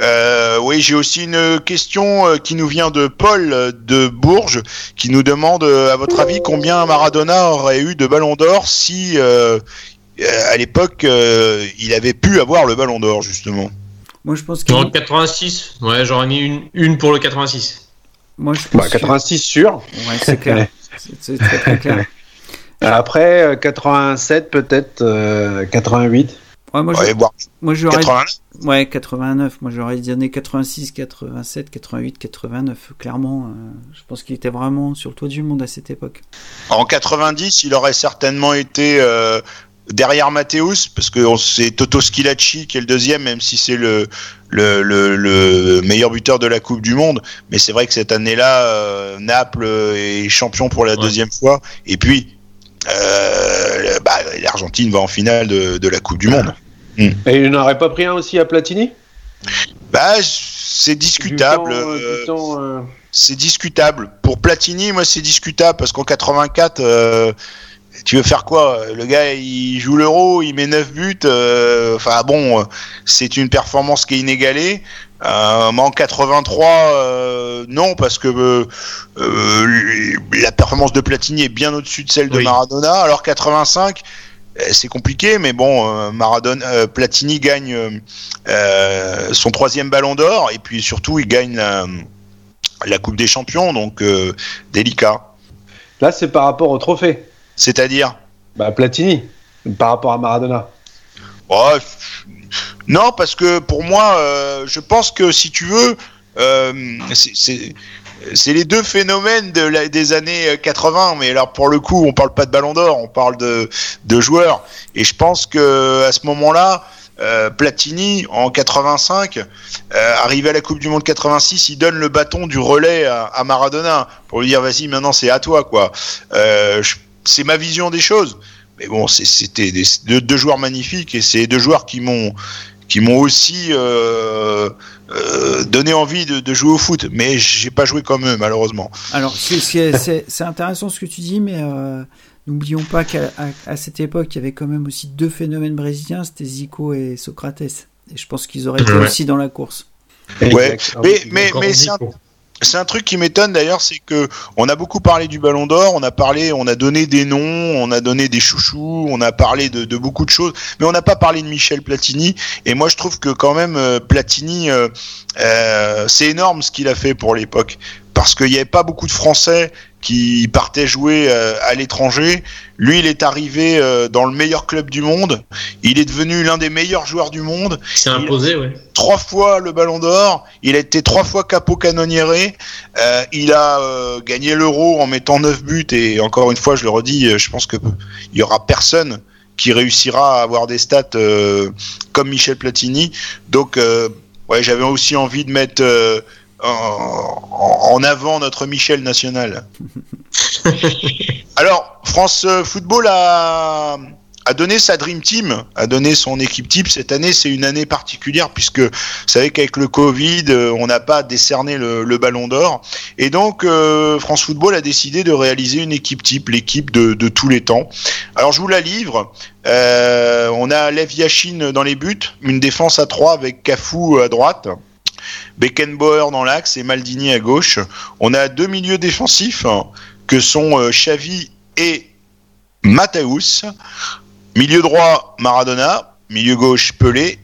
Euh, oui, j'ai aussi une question euh, qui nous vient de Paul de Bourges, qui nous demande, à votre avis, combien Maradona aurait eu de ballons d'or si, à l'époque, il avait pu avoir le ballon d'or, justement? Moi, je pense que. 86, ouais, j'aurais mis une, une pour le 86. Moi, je pense 86 bah, sûr. Ouais, c'est clair. (laughs) c'est très, très clair. (laughs) Après, 87, euh, peut-être, 88. Ouais, moi, Ouais, je- voire moi j'aurais 89. ouais 89. Moi j'aurais donné 86, 87, 88, 89. Clairement, euh, je pense qu'il était vraiment sur le toit du monde à cette époque. En 90, il aurait certainement été euh, derrière Matteus, parce que c'est Toto Schilacci qui est le deuxième, même si c'est le, le, le, le meilleur buteur de la Coupe du Monde. Mais c'est vrai que cette année-là, euh, Naples est champion pour la Ouais. deuxième fois. Et puis, euh, bah, l'Argentine va en finale de, de la Coupe du Monde. (laughs) Et il n'aurait pas pris un aussi à Platini? Bah, c'est discutable. Euh, euh, euh, c'est discutable. Pour Platini, moi, c'est discutable parce qu'en 84, euh, tu veux faire quoi? Le gars, il joue l'euro, il met 9 buts. euh, Enfin bon, euh, c'est une performance qui est inégalée. Euh, mais en 83, euh, non, parce que euh, la performance de Platini est bien au-dessus de celle de Oui. Maradona. Alors 85, euh, c'est compliqué, mais bon, euh, Maradona, euh, Platini gagne son troisième Ballon d'Or et puis surtout, il gagne la, la Coupe des Champions, donc euh, délicat. Là, c'est par rapport au trophée. C'est-à-dire, Bah, Platini, par rapport à Maradona. oh, non, parce que pour moi, euh, je pense que si tu veux, euh, c'est- les deux phénomènes de la- des années 80, mais alors pour le coup, on parle pas de Ballon d'Or, on parle de, de joueurs. Et je pense que à ce moment-là, euh, Platini en 85, euh, arrivé à la Coupe du Monde 86, il donne le bâton du relais à, à Maradona pour lui dire vas-y, maintenant c'est à toi quoi. Euh, je- c'est ma vision des choses. Mais bon, c'est- c'était des- deux, deux joueurs magnifiques et c'est deux joueurs qui m'ont qui m'ont aussi euh, euh, donné envie de, de jouer au foot. Mais j'ai pas joué comme eux malheureusement. Alors, c'est- c'est c'est- c'est intéressant ce que tu dis, mais euh, n'oublions pas qu'à cette époque, il y avait quand même aussi deux phénomènes brésiliens, c'était Zico et Socrates. Et je pense qu'ils auraient été Ouais. aussi dans la course. Ouais, mais, mais, Encore mais dit, c'est un, quoi. C'est un truc qui m'étonne d'ailleurs, c'est que on a beaucoup parlé du Ballon d'Or, on a parlé, on a donné des noms, on a donné des chouchous, on a parlé de, beaucoup de choses, mais on n'a pas parlé de Michel Platini. Et moi, je trouve que quand même euh, Platini, euh, euh, c'est énorme ce qu'il a fait pour l'époque, parce qu'il n'y avait pas beaucoup de Français qui partaient jouer euh, à l'étranger. Lui, il est arrivé euh, dans le meilleur club du monde. Il est devenu l'un des meilleurs joueurs du monde Il s'est imposé, ouais. trois fois le Ballon d'Or, il a été trois fois capo canonniéré, euh, il a euh, gagné l'Euro en mettant 9 buts et encore une fois, je le redis, euh, je pense que il y aura personne qui réussira à avoir des stats euh, comme Michel Platini. Donc, euh, ouais, j'avais aussi envie de mettre euh, en, avant notre Michel national. Alors, France euh, Football a, a donné sa Dream Team, a donné son équipe type. Cette année, c'est une année particulière puisque vous savez qu'avec le Covid, euh, on n'a pas décerné le, Ballon d'Or. Et donc, euh, France Football a décidé de réaliser une équipe type, l'équipe de, tous les temps. Alors, je vous la livre. On a Lev Yashin dans les buts, une défense à 3 avec Cafu à droite. Beckenbauer dans l'axe et Maldini à gauche. On a deux milieux défensifs hein, que sont euh, Xavi et Mateus. Milieu droit, Maradona. Milieu gauche, Pelé.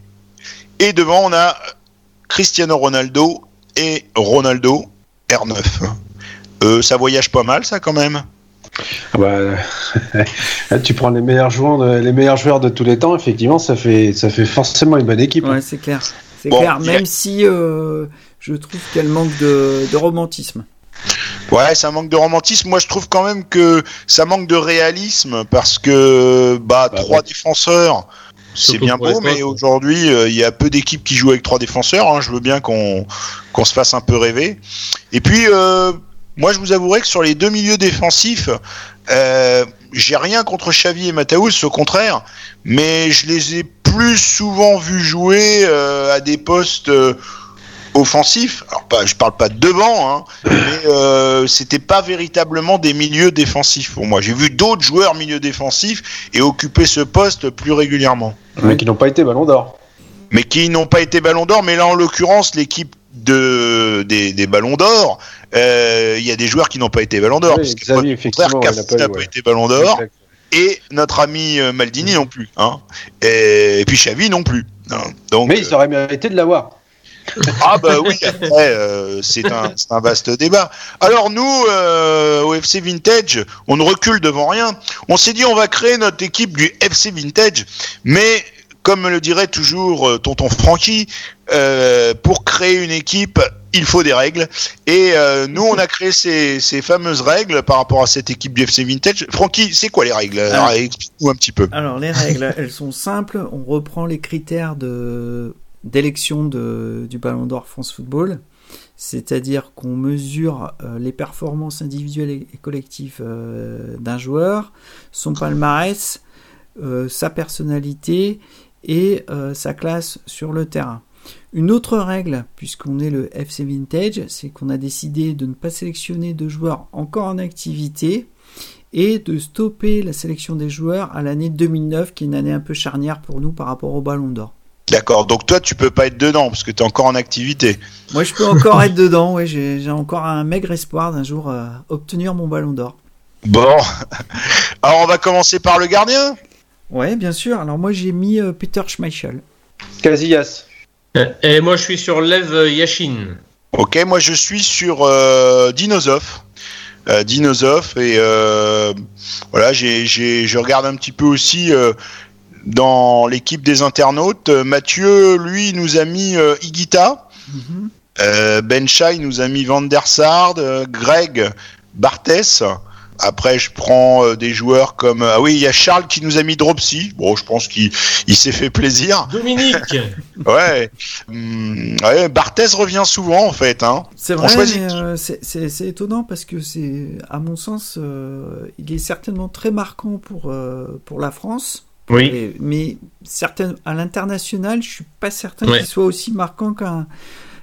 Et devant, on a Cristiano Ronaldo et Ronaldo, R9. Euh, ça voyage pas mal, ça, quand même. Ah bah, (laughs) tu prends les meilleurs joueurs, de, les meilleurs joueurs de tous les temps, effectivement, ça fait, ça fait forcément une bonne équipe. Ouais, c'est clair. C'est Bon, clair, il y a- même si euh, je trouve qu'elle manque de, de romantisme. Ouais, ça manque de romantisme. Moi, je trouve quand même que ça manque de réalisme parce que bah, Bah, trois ouais. défenseurs, c'est bien pour beau, mais aujourd'hui, euh, il y a peu d'équipes qui jouent avec trois défenseurs. hein. Je veux bien qu'on qu'on se fasse un peu rêver. Et puis, euh, moi, je vous avouerai que sur les deux milieux défensifs, euh, j'ai rien contre Xavi et Mateus, au contraire, mais je les ai plus souvent vus jouer euh, à des postes euh, offensifs. Alors, pas, je parle pas de devant, hein, mais euh, c'était pas véritablement des milieux défensifs pour moi. J'ai vu d'autres joueurs milieux défensifs et occuper ce poste plus régulièrement, Mais qui n'ont pas été ballon d'or. mais qui n'ont pas été Ballon d'Or. Mais là, en l'occurrence, l'équipe de des, des Ballons d'Or, euh, il y a des joueurs qui n'ont pas été Ballon d'or. Oui, parce que, effectivement, pas n'a pas été Ballon d'or Exact. Et notre ami euh, Maldini non plus, hein. Et, et puis Xavi non plus. hein. Donc, Mais ils auraient mérité de l'avoir. ah bah oui, après, euh, c'est un, vaste débat. Alors nous, euh, au FC Vintage, on ne recule devant rien. On s'est dit on va créer notre équipe du FC Vintage, mais comme me le dirait toujours euh, tonton Francky, euh, pour créer une équipe, il faut des règles. Et euh, nous, on a créé ces, ces, fameuses règles par rapport à cette équipe du FC Vintage. Francky, c'est quoi les règles? Explique-nous un petit peu. Alors, les règles, (laughs) elles sont simples. On reprend les critères de d'élection du Ballon d'Or France Football. C'est-à-dire qu'on mesure euh, les performances individuelles et collectives euh, d'un joueur, son palmarès, sa personnalité et sa classe sur le terrain. Une autre règle, puisqu'on est le FC Vintage, c'est qu'on a décidé de ne pas sélectionner de joueurs encore en activité et de stopper la sélection des joueurs à l'année 2009, qui est une année un peu charnière pour nous par rapport au Ballon d'Or. D'accord, donc toi tu peux pas être dedans parce que tu es encore en activité. Moi je peux encore (laughs) être dedans, oui, j'ai encore un maigre espoir d'un jour euh, obtenir mon ballon d'or. Bon, (laughs) alors on va commencer par le gardien? Ouais, bien sûr, alors moi j'ai mis euh, Peter Schmeichel. Casillas. Euh, et moi je suis sur Lev Yashin. Ok, moi je suis sur Dinosov. Dinosov et voilà, j'ai, je regarde un petit peu aussi dans l'équipe des internautes. Euh, Mathieu, lui, nous a mis euh, Igita. Mhm. Euh, ben Chai nous a mis Van der Sar, Greg Barthès. Après, je prends des joueurs comme ah oui, il y a Charles qui nous a mis Dropsy. Bon, je pense qu'il s'est fait plaisir. Dominique. (laughs) ouais. Hum, ouais. Barthès revient souvent en fait. Hein. C'est vrai, c'est étonnant parce que c'est, à mon sens, il est certainement très marquant pour pour la France. Oui. mais certaines, à l'international, je suis pas certain qu'il soit aussi marquant qu'un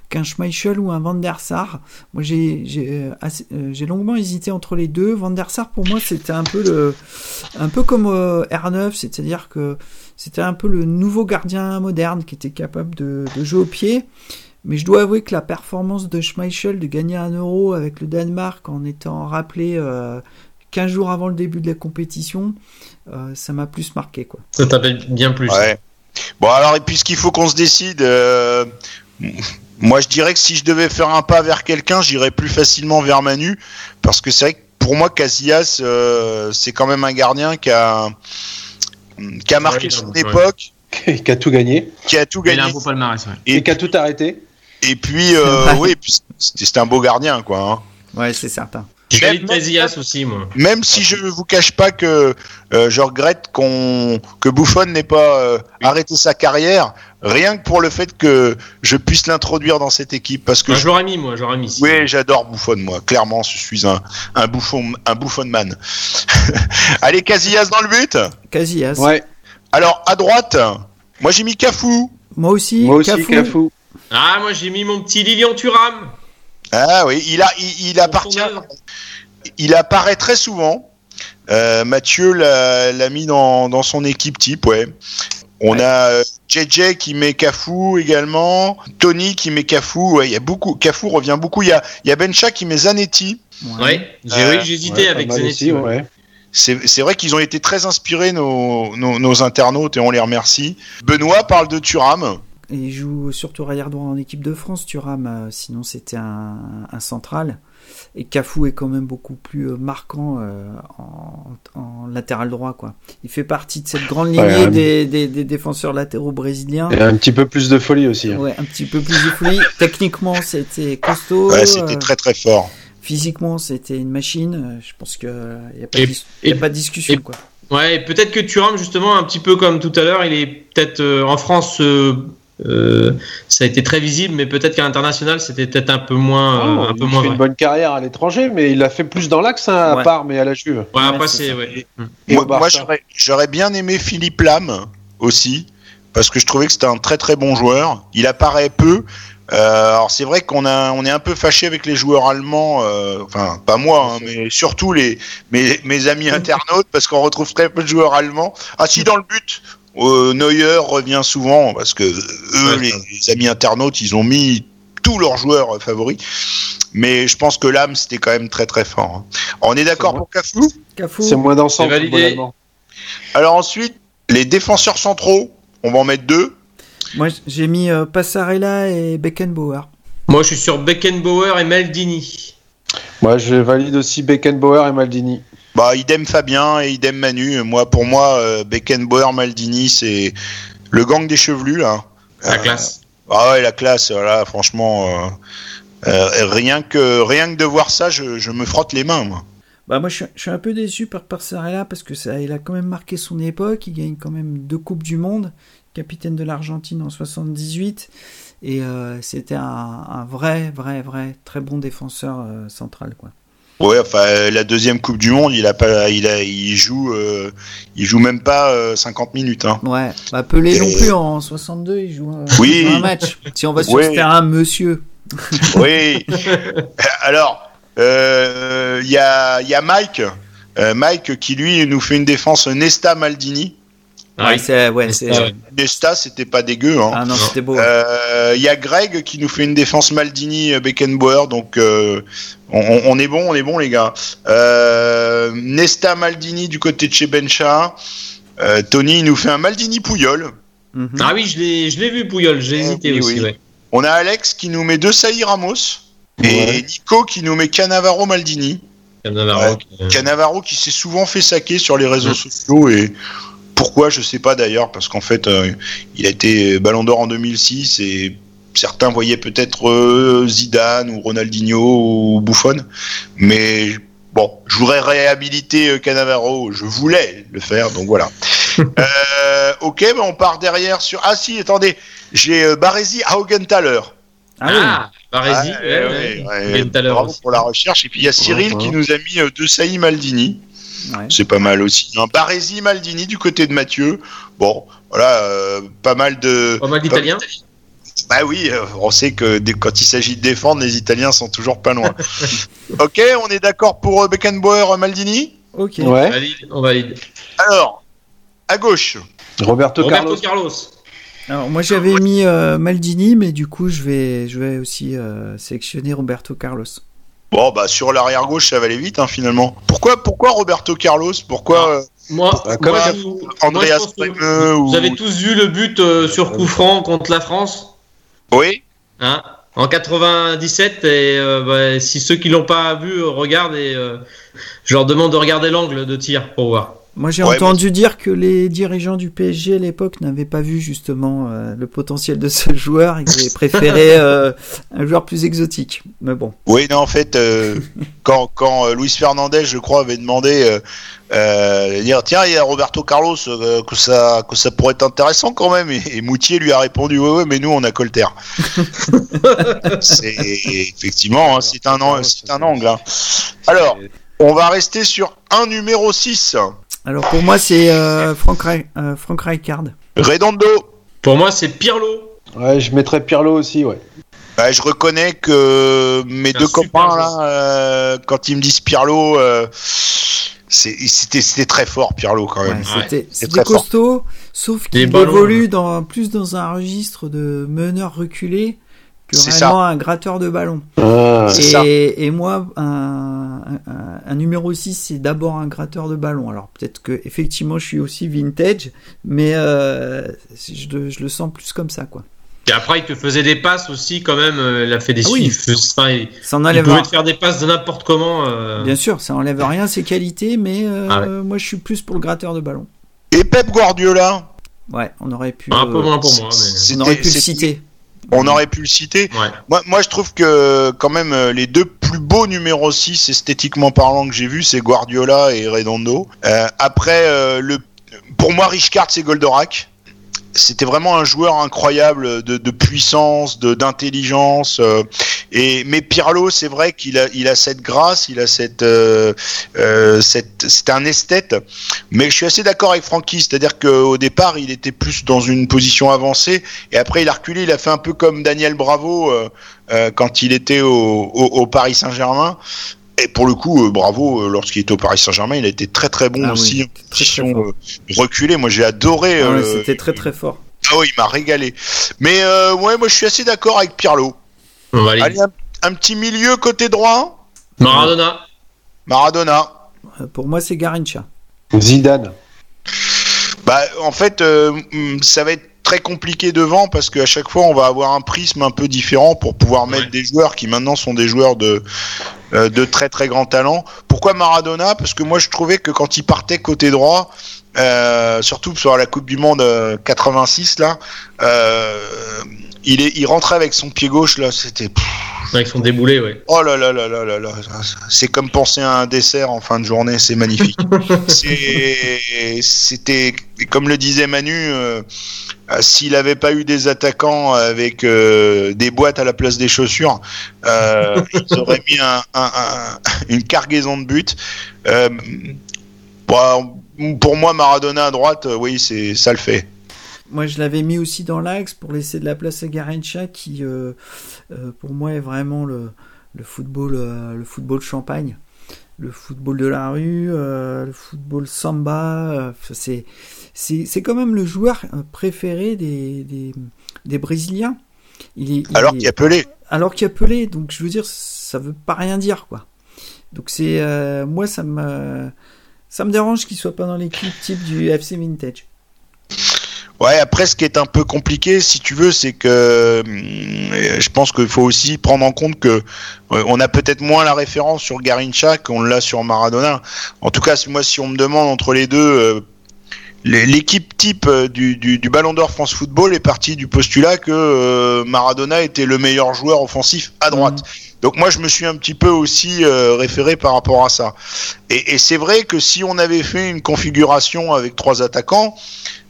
qu'un Schmeichel ou un Van der Sar. Moi, j'ai j'ai euh, longuement hésité entre les deux. Van der Sar, pour moi, c'était un peu le un peu comme euh, R9, c'est-à-dire que c'était un peu le nouveau gardien moderne qui était capable de, de, jouer au pied. Mais je dois avouer que la performance de Schmeichel de gagner un euro avec le Danemark en étant rappelé euh, 15 jours avant le début de la compétition, euh, ça m'a plus marqué. Quoi. Ça t'appelle bien plus. Bon, alors, et puisqu'il faut qu'on se décide, euh, moi je dirais que si je devais faire un pas vers quelqu'un, j'irais plus facilement vers Manu, parce que c'est vrai que pour moi, Casillas, euh, c'est quand même un gardien qui a, qui a marqué son époque. (laughs) qui a tout gagné. Qui a tout gagné. Il a un beau palmarès, Et, qui a tout arrêté. Et puis, oui, c'était un beau gardien, quoi. Hein. Ouais, c'est certain. Même, aussi, moi. Même si je ne vous cache pas que euh, je regrette qu'on que Buffon n'ait pas euh, arrêté sa carrière, rien que pour le fait que je puisse l'introduire dans cette équipe, parce que je l'aurais mis, moi, j'aurais mis. Oui, j'adore Buffon, moi. Clairement, je suis un un Buffon un Buffon man. (laughs) Allez, Casillas dans le but. Casillas. Ouais. Alors à droite, moi j'ai mis Cafou. Moi aussi. Moi aussi Cafou. Ah, moi j'ai mis mon petit Lilian Thuram. Ah oui, il a, il, appartient, il apparaît très souvent. Euh, Mathieu l'a mis dans, dans, son équipe type, ouais. On a JJ euh, qui met Cafou également, Tony qui met Cafou, ouais, il y a beaucoup, Cafou revient beaucoup, il y a, il y a Bencha qui met Zanetti. Ouais, j'ai euh, hésité avec Zanetti. ouais. C'est vrai qu'ils ont été très inspirés, nos, nos, nos, internautes, et on les remercie. Benoît parle de Turam il joue surtout arrière droit en équipe de France, Thuram, euh, sinon c'était un, central. Et Cafou est quand même beaucoup plus euh, marquant euh, en, latéral droit. Quoi. Il fait partie de cette grande lignée des, défenseurs latéraux brésiliens. Et un petit peu plus de folie aussi. Hein. Ouais, un petit peu plus de folie. (laughs) Techniquement, c'était costaud. Ouais, c'était très très fort. Physiquement, c'était une machine. Je pense qu'il n'y a, pas de, a pas de discussion. quoi. Ouais, peut-être que Thuram, justement, un petit peu comme tout à l'heure, il est peut-être en France euh, ça a été très visible, mais peut-être qu'à l'international, c'était peut-être un peu moins. Oh, un peu il moins fait une bonne carrière à l'étranger, mais il a fait plus dans l'axe hein, à part, mais à la Juve. Ouais, après, c'est. Ouais. moi, j'aurais bien aimé Philippe Lam aussi, parce que je trouvais que c'était un très très bon joueur. Il apparaît peu. Euh, alors c'est vrai qu'on a, on est un peu fâché avec les joueurs allemands, euh, enfin pas moi, hein, mais surtout les mes, mes amis (laughs) internautes, parce qu'on retrouve très peu de joueurs allemands. Ah si dans le but, euh, Neuer revient souvent parce que eux, les, amis internautes, ils ont mis tous leurs joueurs favoris. Mais je pense que l'âme, c'était quand même très très fort. Hein. On est d'accord pour Cafou Cafou. C'est moins d'ensemble. Alors ensuite, les défenseurs centraux, on va en mettre deux. Moi, j'ai mis euh, Passarella et Beckenbauer. Moi, je suis sur Beckenbauer et Maldini. Moi, je valide aussi Beckenbauer et Maldini. Bah, idem Fabien et idem Manu. Moi, pour moi, euh, Beckenbauer, Maldini, c'est le gang des chevelus là. La Euh, classe. Ah ouais, la classe, là, franchement, euh, euh, rien que rien que de voir ça, je, je me frotte les mains. Moi. Bah moi je suis, je suis un peu déçu par Passarella parce que ça, il a quand même marqué son époque, il gagne quand même deux coupes du monde, capitaine de l'Argentine en 78 et euh, c'était un, un vrai vrai vrai très bon défenseur euh, central quoi. Ouais, enfin euh, la deuxième Coupe du Monde, il a pas, il a, il joue, euh, il joue même pas euh, 50 minutes. Hein. Ouais, bah Pelé Et- non plus en 62, il joue, un- Oui. il joue un match. Si on va sur Oui. ce terrain, monsieur. (laughs) Oui. Alors, euh, il y a, il y a Mike, euh, Mike qui lui nous fait une défense Nesta Maldini. Ouais, c'est ouais, c'est Ah ouais. Nesta, c'était pas dégueu. Hein. Ah non, c'était beau. Euh, Il y a Greg qui nous fait une défense Maldini euh, Beckenbauer, donc euh, on, est bon, on est bon les gars. Euh, Nesta Maldini du côté de chez Bencha. Euh, Tony il nous fait un Maldini Pouyol. Mhm. Ah oui, je l'ai, je l'ai vu Pouyol, j'ai Eh hésité oui, aussi. oui. ouais. On a Alex qui nous met deux Saï Ramos et Ouais. Nico qui nous met Cannavaro Maldini. Cannavaro, qui- Cannavaro qui s'est souvent fait saquer sur les réseaux Ouais. sociaux et pourquoi je sais pas d'ailleurs parce qu'en fait euh, il a été Ballon d'Or en 2006 et certains voyaient peut-être euh, Zidane ou Ronaldinho ou Buffon. Mais bon je voudrais réhabiliter euh, Cannavaro. Je voulais le faire donc voilà. (laughs) Euh, ok ben on part derrière sur ah si attendez j'ai euh, Baresi Haugenthaler Ah oui. Ah, Baresi, Ah, ouais, ouais, ouais. bravo aussi. pour la recherche. Et puis il y a Cyril Ouais, qui nous a mis euh, deux Saï Maldini Ouais. c'est pas mal aussi. Un Baresi Maldini du côté de Mathieu. Bon, voilà, euh, pas mal de. Pas mal d'Italiens. Bah oui, euh, on sait que dès- quand il s'agit de défendre, les Italiens sont toujours pas loin. (laughs) ok, on est d'accord pour euh, Beckenbauer Maldini? Ok. On valide, on valide. Alors, à gauche. Roberto, Roberto Carlos. Carlos. Alors moi j'avais mis euh, Maldini, mais du coup je vais je vais aussi euh, sélectionner Roberto Carlos. Bon, bah sur l'arrière gauche, ça va aller vite hein, finalement. Pourquoi, pourquoi Roberto Carlos? Pourquoi euh, Moi, Bah, comme moi, moi, Andreas ou- Vous avez tous vu le but euh, sur coup franc contre la France Oui hein en 97 et euh, bah, si ceux qui l'ont pas vu regardent et je leur demande de regarder l'angle de tir pour voir. Moi j'ai Ouais, entendu dire que les dirigeants du PSG à l'époque n'avaient pas vu justement euh, le potentiel de ce joueur, ils avaient (laughs) préféré euh, un joueur plus exotique. Mais bon. Oui, non, en fait, euh, quand, quand euh, Luis Fernandez, je crois, avait demandé, euh, euh, dire tiens, il y a Roberto Carlos, euh, que ça, que ça pourrait être intéressant quand même, et, et Moutier lui a répondu ouais, ouais, mais nous on a Colter. (laughs) c'est effectivement, hein, c'est un, un angle. hein. Alors, on va rester sur un numéro 6 Alors pour moi c'est euh, Frank, Ri- euh, Frank Rijkaard. Redondo. Pour moi, c'est Pirlo. Ouais, je mettrais Pirlo aussi, ouais. Ouais, je reconnais que mes deux copains là, euh, quand ils me disent Pirlo, euh, c'était c'était très fort Pirlo quand Ouais, même. c'était c'est c'était fort. costaud, sauf qu'il évolue dans, plus dans un registre de meneur reculé que réellement un gratteur de ballon. Ah, ça. Et, et moi, un, un, un numéro 6, c'est d'abord un gratteur de ballon. Alors peut-être que effectivement, je suis aussi vintage, mais euh, je, le- je le sens plus comme ça, quoi. Et après, il te faisait des passes aussi, quand même. euh, Il a fait des Ah oui. enfin, il, Ça il pouvait te faire des passes de n'importe comment. euh. Bien sûr, ça enlève rien ses qualités, mais euh, Ah ouais. moi, je suis plus pour le gratteur de ballon. Et Pep Guardiola, Ouais, on aurait pu, Un peu moins pour moi, mais. on aurait pu le citer. On aurait pu le citer. Ouais. Moi, moi, je trouve que quand même euh, les deux plus beaux numéros 6 esthétiquement parlant que j'ai vu, c'est Guardiola et Redondo. Euh, après, euh, le, pour moi, Richcard, c'est Goldorak. C'était vraiment un joueur incroyable de, de puissance, de d'intelligence. euh, et mais Pirlo, c'est vrai qu'il a, il a cette grâce, il a cette, euh, euh, cette, c'est un esthète. Mais je suis assez d'accord avec Francky, c'est-à-dire qu'au départ, il était plus dans une position avancée, et après, il a reculé. Il a fait un peu comme Daniel Bravo euh, euh, quand il était au Paris Saint-Germain. Et pour le coup, euh, Bravo, euh, lorsqu'il était au Paris Saint-Germain, il a été très très bon Ah oui, aussi en très, très fort. euh, reculée. Moi, j'ai adoré. Ah ouais, euh, C'était très très fort. Ah oui, il m'a régalé. Mais euh, ouais, moi, je suis assez d'accord avec Pirlo. On valide. Allez, un, un petit milieu côté droit, Maradona. Maradona. Pour moi, c'est Garincha. Zidane. Bah, en fait, ça va être très compliqué devant parce qu'à chaque fois, on va avoir un prisme un peu différent pour pouvoir mettre Ouais. des joueurs qui maintenant sont des joueurs de, euh, de très très grand talent. Pourquoi Maradona? Parce que moi, je trouvais que quand il partait côté droit, euh, surtout sur la Coupe du Monde 86 là. il est, il rentrait avec son pied gauche là, c'était. Avec son déboulé, ouais. Oh là là là là là là, c'est comme penser à un dessert en fin de journée, c'est magnifique. (laughs) C'était, comme le disait Manu, euh, s'il n'avait pas eu des attaquants avec euh, des boîtes à la place des chaussures, euh, ils auraient mis un, un, une cargaison de buts. Euh, bon, pour moi, Maradona à droite, oui, c'est ça le fait. Moi, je l'avais mis aussi dans l'axe pour laisser de la place à Garincha, qui, euh, euh, pour moi, est vraiment le, le football, euh, le football champagne, le football de la rue, le football samba. c'est, c'est, quand même le joueur préféré des, des, des Brésiliens. Il est, alors qu'il y a Pelé. Alors qu'il y a Pelé, donc je veux dire, ça veut pas rien dire, quoi. Donc c'est, moi, ça me, ça me dérange qu'il soit pas dans l'équipe type du FC Vintage. Ouais, après, ce qui est un peu compliqué, si tu veux, c'est que euh, je pense qu'il faut aussi prendre en compte que euh, on a peut-être moins la référence sur Garincha qu'on l'a sur Maradona. En tout cas, moi, si on me demande entre les deux, euh, l'équipe type du, du, du Ballon d'Or France Football est partie du postulat que Maradona était le meilleur joueur offensif à droite. Mmh. Donc moi je me suis un petit peu aussi référé par rapport à ça. Et, et c'est vrai que si on avait fait une configuration avec trois attaquants,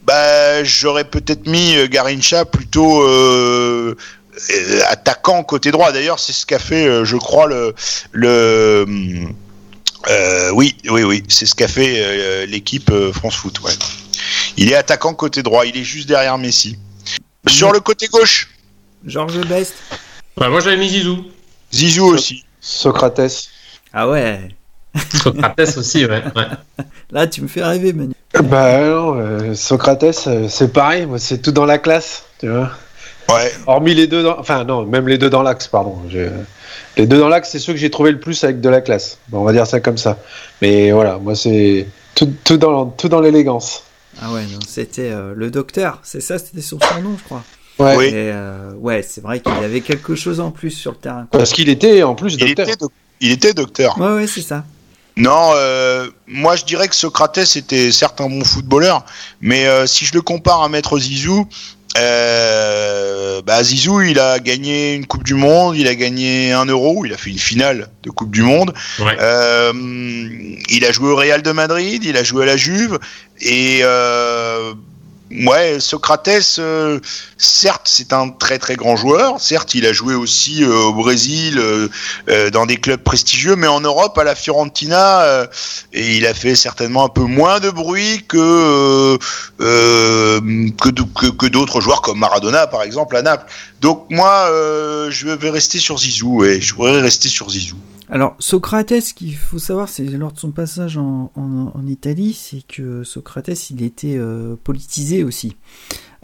bah, j'aurais peut-être mis euh, Garincha plutôt euh, euh, attaquant côté droit. D'ailleurs, c'est ce qu'a fait, je crois, le, le oui, oui, oui, c'est ce qu'a fait l'équipe France Foot. Ouais. Il est attaquant côté droit. Il est juste derrière Messi. Sur le côté gauche. Georges Best. Bah, moi, j'avais mis Zizou. Zizou aussi. Socrates. Ah ouais. Socrates aussi, ouais. (laughs) Là, tu me fais rêver, Manu. Bah non, euh, Socrates, euh, c'est pareil, moi, c'est tout dans la classe, tu vois. Ouais. Hormis les deux, dans... enfin non, même les deux dans l'axe, pardon. Les deux dans l'axe, c'est ceux que j'ai trouvé le plus avec de la classe. Bon, on va dire ça comme ça. Mais voilà, moi c'est tout, tout, dans tout dans l'élégance. Ah ouais, non, c'était euh, le docteur, c'est ça, c'était son nom, je crois. Ouais, oui. ouais c'est vrai qu'il avait quelque chose en plus sur le terrain. Parce qu'il était en plus docteur. Il était, il était docteur. Ouais, ouais, c'est ça. Non, euh, moi je dirais que Socrates était certes un bon footballeur, mais euh, si je le compare à Maître Zizou, euh, bah Zizou il a gagné une Coupe du Monde, il a gagné un Euro, il a fait une finale de Coupe du Monde. Ouais. Euh, il a joué au Real de Madrid, il a joué à la Juve et euh, Ouais, Socrates, euh, certes, c'est un très très grand joueur. Certes, il a joué aussi euh, au Brésil, euh, dans des clubs prestigieux, mais en Europe, à la Fiorentina, il a fait certainement un peu moins de bruit que, que d'autres joueurs comme Maradona, par exemple, à Naples. Donc moi, je vais rester sur Zizou, et je voudrais rester sur Zizou. Alors Socrates, ce qu'il faut savoir, c'est lors de son passage en, en, en Italie, c'est que Socrates, il était euh, politisé aussi.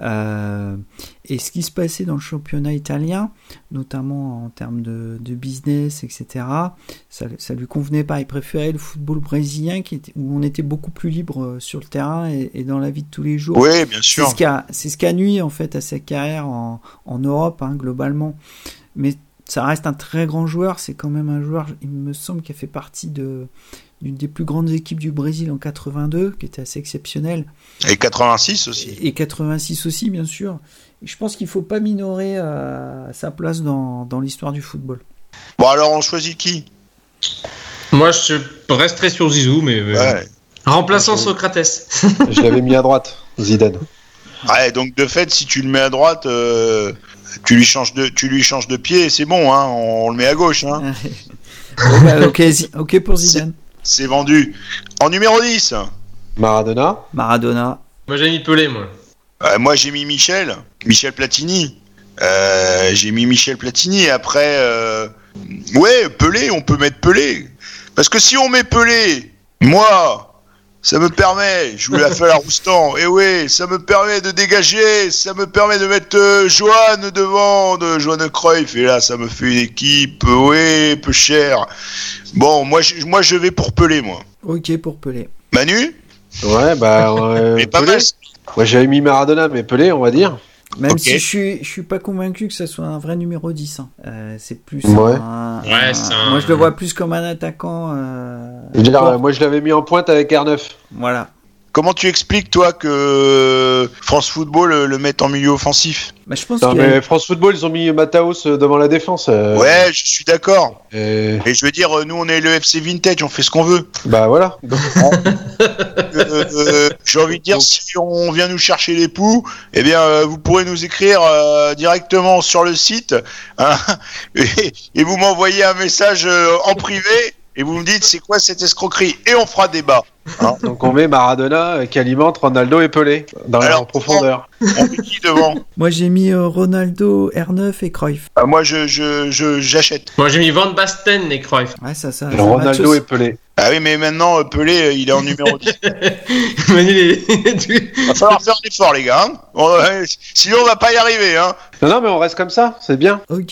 Euh, et ce qui se passait dans le championnat italien, notamment en termes de, de business, etc., ça, ça lui convenait pas. Il préférait le football brésilien, qui était, où on était beaucoup plus libre euh, sur le terrain et, et dans la vie de tous les jours. Oui, bien sûr. C'est ce qui a, c'est ce qui a nuit en fait à sa carrière en, en Europe, hein, globalement. Mais ça reste un très grand joueur. C'est quand même un joueur, il me semble, qui a fait partie de d'une des plus grandes équipes du Brésil en 82, qui était assez exceptionnel. Et 86 aussi. Et 86 aussi, bien sûr. Et je pense qu'il faut pas minorer euh, sa place dans, dans l'histoire du football. Bon, alors on choisit qui? Moi, je resterai sur Zizou, mais ouais. remplaçant Socrates. je l'avais mis à droite, Zidane. Ouais, donc de fait, si tu le mets à droite, euh, tu lui changes de, tu lui changes de pied, c'est bon, hein, on, le met à gauche. Hein. (laughs) bah, ok, ok pour Zidane. C'est vendu. En numéro 10 Maradona. Maradona. Moi j'ai mis Pelé, moi. Euh, moi j'ai mis Michel, Michel Platini. Euh, j'ai mis Michel Platini. Après, euh... ouais, Pelé, on peut mettre Pelé. Parce que si on met Pelé, moi, ça me permet, je vous l'ai fait à Roustan, et oui, ça me permet de dégager, ça me permet de mettre euh, Joanne devant, de Joanne Cruyff, et là, ça me fait une équipe, oui, peu cher. Bon, moi, je, moi, je vais pour Pelé, moi. Ok, pour Pelé. Manu? Ouais, bah. (laughs) Euh, Mais pas Pelé. mal. Ouais, j'avais mis Maradona, mais Pelé, on va dire. Même si je suis, je suis pas convaincu que ça soit un vrai numéro 10. hein. Euh, c'est plus Ouais. un, Ouais, un- c'est un- Moi, je le vois plus comme un attaquant. euh, Je dire, euh, moi, je l'avais mis en pointe avec R9. Voilà. Comment tu expliques toi que France Football le, le mette en milieu offensif Bah, je pense Non, a- mais France Football, ils ont mis Mataos euh, devant la défense. euh, Ouais, je suis d'accord. et- Et je veux dire, euh, nous on est le FC Vintage, on fait ce qu'on veut. Bah voilà. Donc, Euh, euh, J'ai envie de dire, Donc- si on vient nous chercher les poux, eh bien, euh, vous pourrez nous écrire euh, directement sur le site hein, (laughs) et, et vous m'envoyez un message euh, en privé et vous me dites c'est quoi cette escroquerie et on fera débat. (laughs) donc on met Maradona qui alimente Ronaldo et Pelé dans Alors, la profondeur. On met qui devant (laughs) Moi, j'ai mis euh, Ronaldo, R9 et Cruyff. Ah, Moi, je je je- j'achète. Moi j'ai mis Van Basten et Cruyff. Ouais, ça, ça. ça Ronaldo et Pelé. Ah oui, mais maintenant euh, Pelé, euh, il est en numéro 10. (laughs) Manu, les- tu- Va falloir faire un effort, les gars. hein. Bon, euh, sinon, on va pas y arriver. Hein. Non, non, mais on reste comme ça, c'est bien. Ok.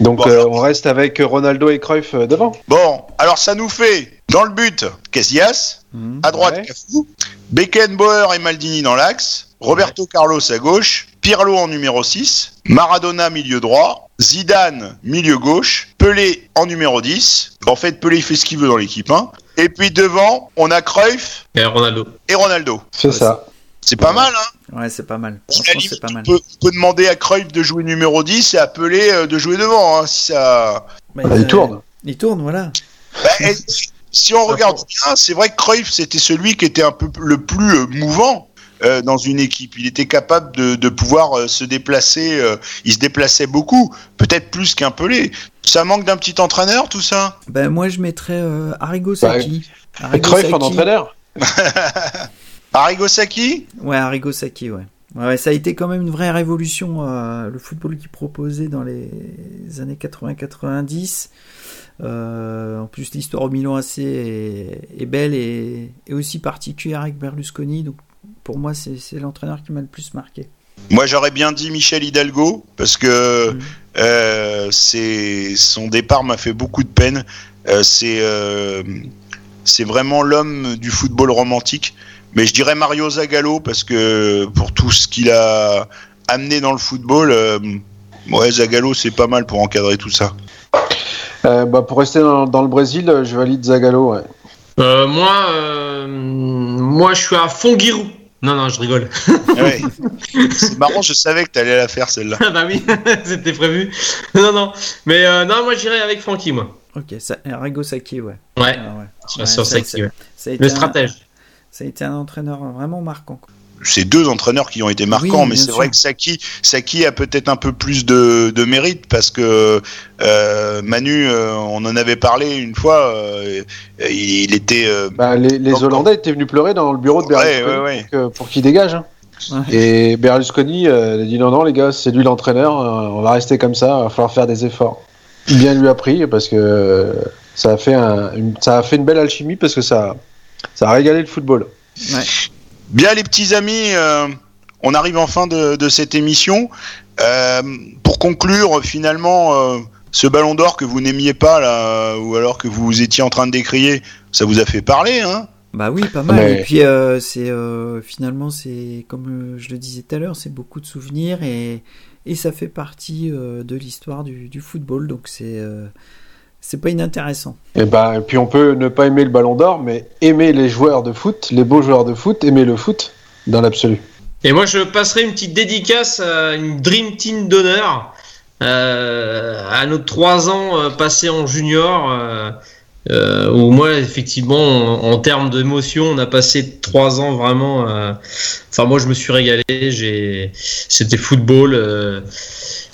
Donc Bon, euh, on reste avec Ronaldo et Cruyff euh, devant. Bon, alors ça nous fait dans le but Casillas, Mhm. à droite Ouais. Beckenbauer et Maldini dans l'axe, Roberto Carlos à gauche, Pirlo en numéro 6, Maradona milieu droit, Zidane milieu gauche, Pelé en numéro 10. En fait, Pelé fait ce qu'il veut dans l'équipe. Hein. Et puis devant, on a Cruyff et Ronaldo. et Ronaldo. C'est ça. C'est pas mal, hein Ouais, c'est pas mal. C'est pas on, mal. peut, on peut demander à Cruyff de jouer numéro 10 et à Pelé euh, de jouer devant. Hein, si ça... Bah, Bah, il euh, tourne. Il tourne, voilà. Bah, et si on regarde bien, c'est vrai que Cruyff, c'était celui qui était un peu le plus euh, mouvant euh, dans une équipe. Il était capable de, de pouvoir euh, se déplacer. euh, il se déplaçait beaucoup, peut-être plus qu'un Pelé. Ça manque d'un petit entraîneur, tout ça? Ben, moi, je mettrais euh, Arrigo Sacchi. Cruyff en entraîneur. (laughs) Arrigo Sacchi Ouais, Arrigo Sacchi, ouais. Ouais, ça a été quand même une vraie révolution, euh, le football qu'il proposait dans les années 80-90. Euh, en plus, l'histoire au Milan AC est, est belle et, et aussi particulière avec Berlusconi. Donc, pour moi, c'est l'entraîneur qui m'a le plus marqué. Moi, j'aurais bien dit Michel Hidalgo, parce que Mhm. euh, son départ m'a fait beaucoup de peine. C'est c'est vraiment l'homme du football romantique. Mais je dirais Mario Zagallo, parce que pour tout ce qu'il a amené dans le football, euh, ouais, Zagallo, c'est pas mal pour encadrer tout ça. Euh, bah, pour rester dans, dans le Brésil, je valide Zagallo. Ouais. Euh, moi, euh, moi je suis à Fonguirou. Non, non, je rigole. Ouais. (laughs) c'est marrant, je savais que t'allais la faire celle-là. Ah bah oui, (laughs) c'était prévu. Non, non. Mais euh, non, moi j'irai avec Francky, moi. Ok, ça, Arrigo Sacchi, ouais. Ouais, Ah ouais. sur, Ouais, sur ça- Saki, ouais. Le un- stratège. Ça a été un entraîneur vraiment marquant. quoi. c'est deux entraîneurs qui ont été marquants, Oui, mais c'est vrai que Saki, Saki a peut-être un peu plus de, de mérite parce que euh, Manu, euh, on en avait parlé une fois, euh, il, il était. euh, Bah, les les Donc, Hollandais étaient venus pleurer dans le bureau de Berlusconi ouais, ouais. Pour, que- pour qu'il dégage. hein. Ouais. Et Berlusconi euh, a dit non, non, les gars, c'est lui l'entraîneur, euh, on va rester comme ça, il va falloir faire des efforts. Bien lui a pris parce que euh, ça a fait, un- une, ça a fait une belle alchimie parce que ça, ça a régalé le football. Ouais. Bien, les petits amis, euh, on arrive en fin de, de cette émission. Euh, pour conclure, finalement, euh, ce ballon d'or que vous n'aimiez pas, là, ou alors que vous étiez en train de décrier, ça vous a fait parler, hein? Bah oui, pas mal. Mais- Et puis euh, c'est euh, finalement c'est comme euh, je le disais tout à l'heure, c'est beaucoup de souvenirs et et ça fait partie euh, de l'histoire du, du football, donc c'est euh, c'est pas inintéressant. Et, bah, et puis on peut ne pas aimer le ballon d'or, mais aimer les joueurs de foot, les beaux joueurs de foot, aimer le foot dans l'absolu. Et moi, je passerai une petite dédicace à une Dream Team d'honneur euh, à nos trois ans euh, passés en junior. Euh, euh, où moi, effectivement, en, en termes d'émotion, on a passé trois ans vraiment. euh, Enfin, moi, je me suis régalé. J'ai, c'était football. euh,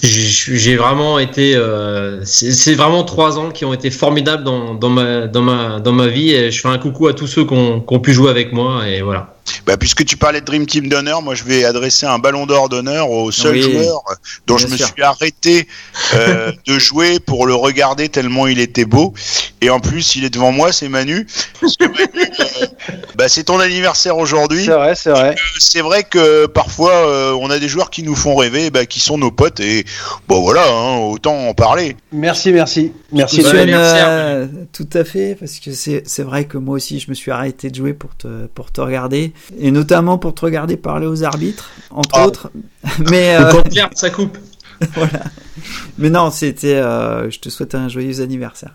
j'ai vraiment été. euh, c'est vraiment trois ans qui ont été formidables dans, dans ma dans ma dans ma vie. Et je fais un coucou à tous ceux qui ont, qui ont pu jouer avec moi. Et voilà. Bah, Puisque tu parlais de Dream Team d'honneur, moi je vais adresser un ballon d'or d'honneur au seul Oui, joueur dont bien je me sûr. suis arrêté euh, (laughs) de jouer pour le regarder tellement il était beau. Et en plus, il est devant moi, c'est Manu. Parce que Manu, euh, (laughs) bah, c'est ton anniversaire aujourd'hui. C'est vrai, c'est vrai. c'est vrai que parfois euh, on a des joueurs qui nous font rêver, bah, qui sont nos potes et bon voilà, hein, autant en parler. Merci, merci. Merci. Euh, tout à fait, parce que c'est c'est vrai que moi aussi je me suis arrêté de jouer pour te pour te regarder et notamment pour te regarder parler aux arbitres, entre Ah. autres. (laughs) Mais euh, sa coupe. (laughs) voilà. Mais non, c'était. euh, je te souhaite un joyeux anniversaire.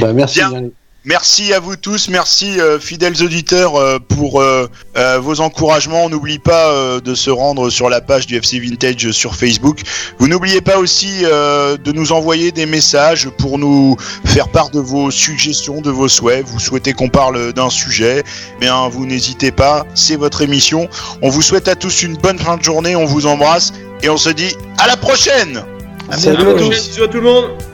Bah, merci. Bien. Merci à vous tous, merci euh, fidèles auditeurs euh, pour euh, euh, vos encouragements. On n'oublie pas euh, de se rendre sur la page du FC Vintage sur Facebook. Vous n'oubliez pas aussi euh, de nous envoyer des messages pour nous faire part de vos suggestions, de vos souhaits. Vous souhaitez qu'on parle d'un sujet, eh bien vous n'hésitez pas, c'est votre émission. On vous souhaite à tous une bonne fin de journée, on vous embrasse et on se dit à la prochaine. À bientôt. Bisous à tout le monde.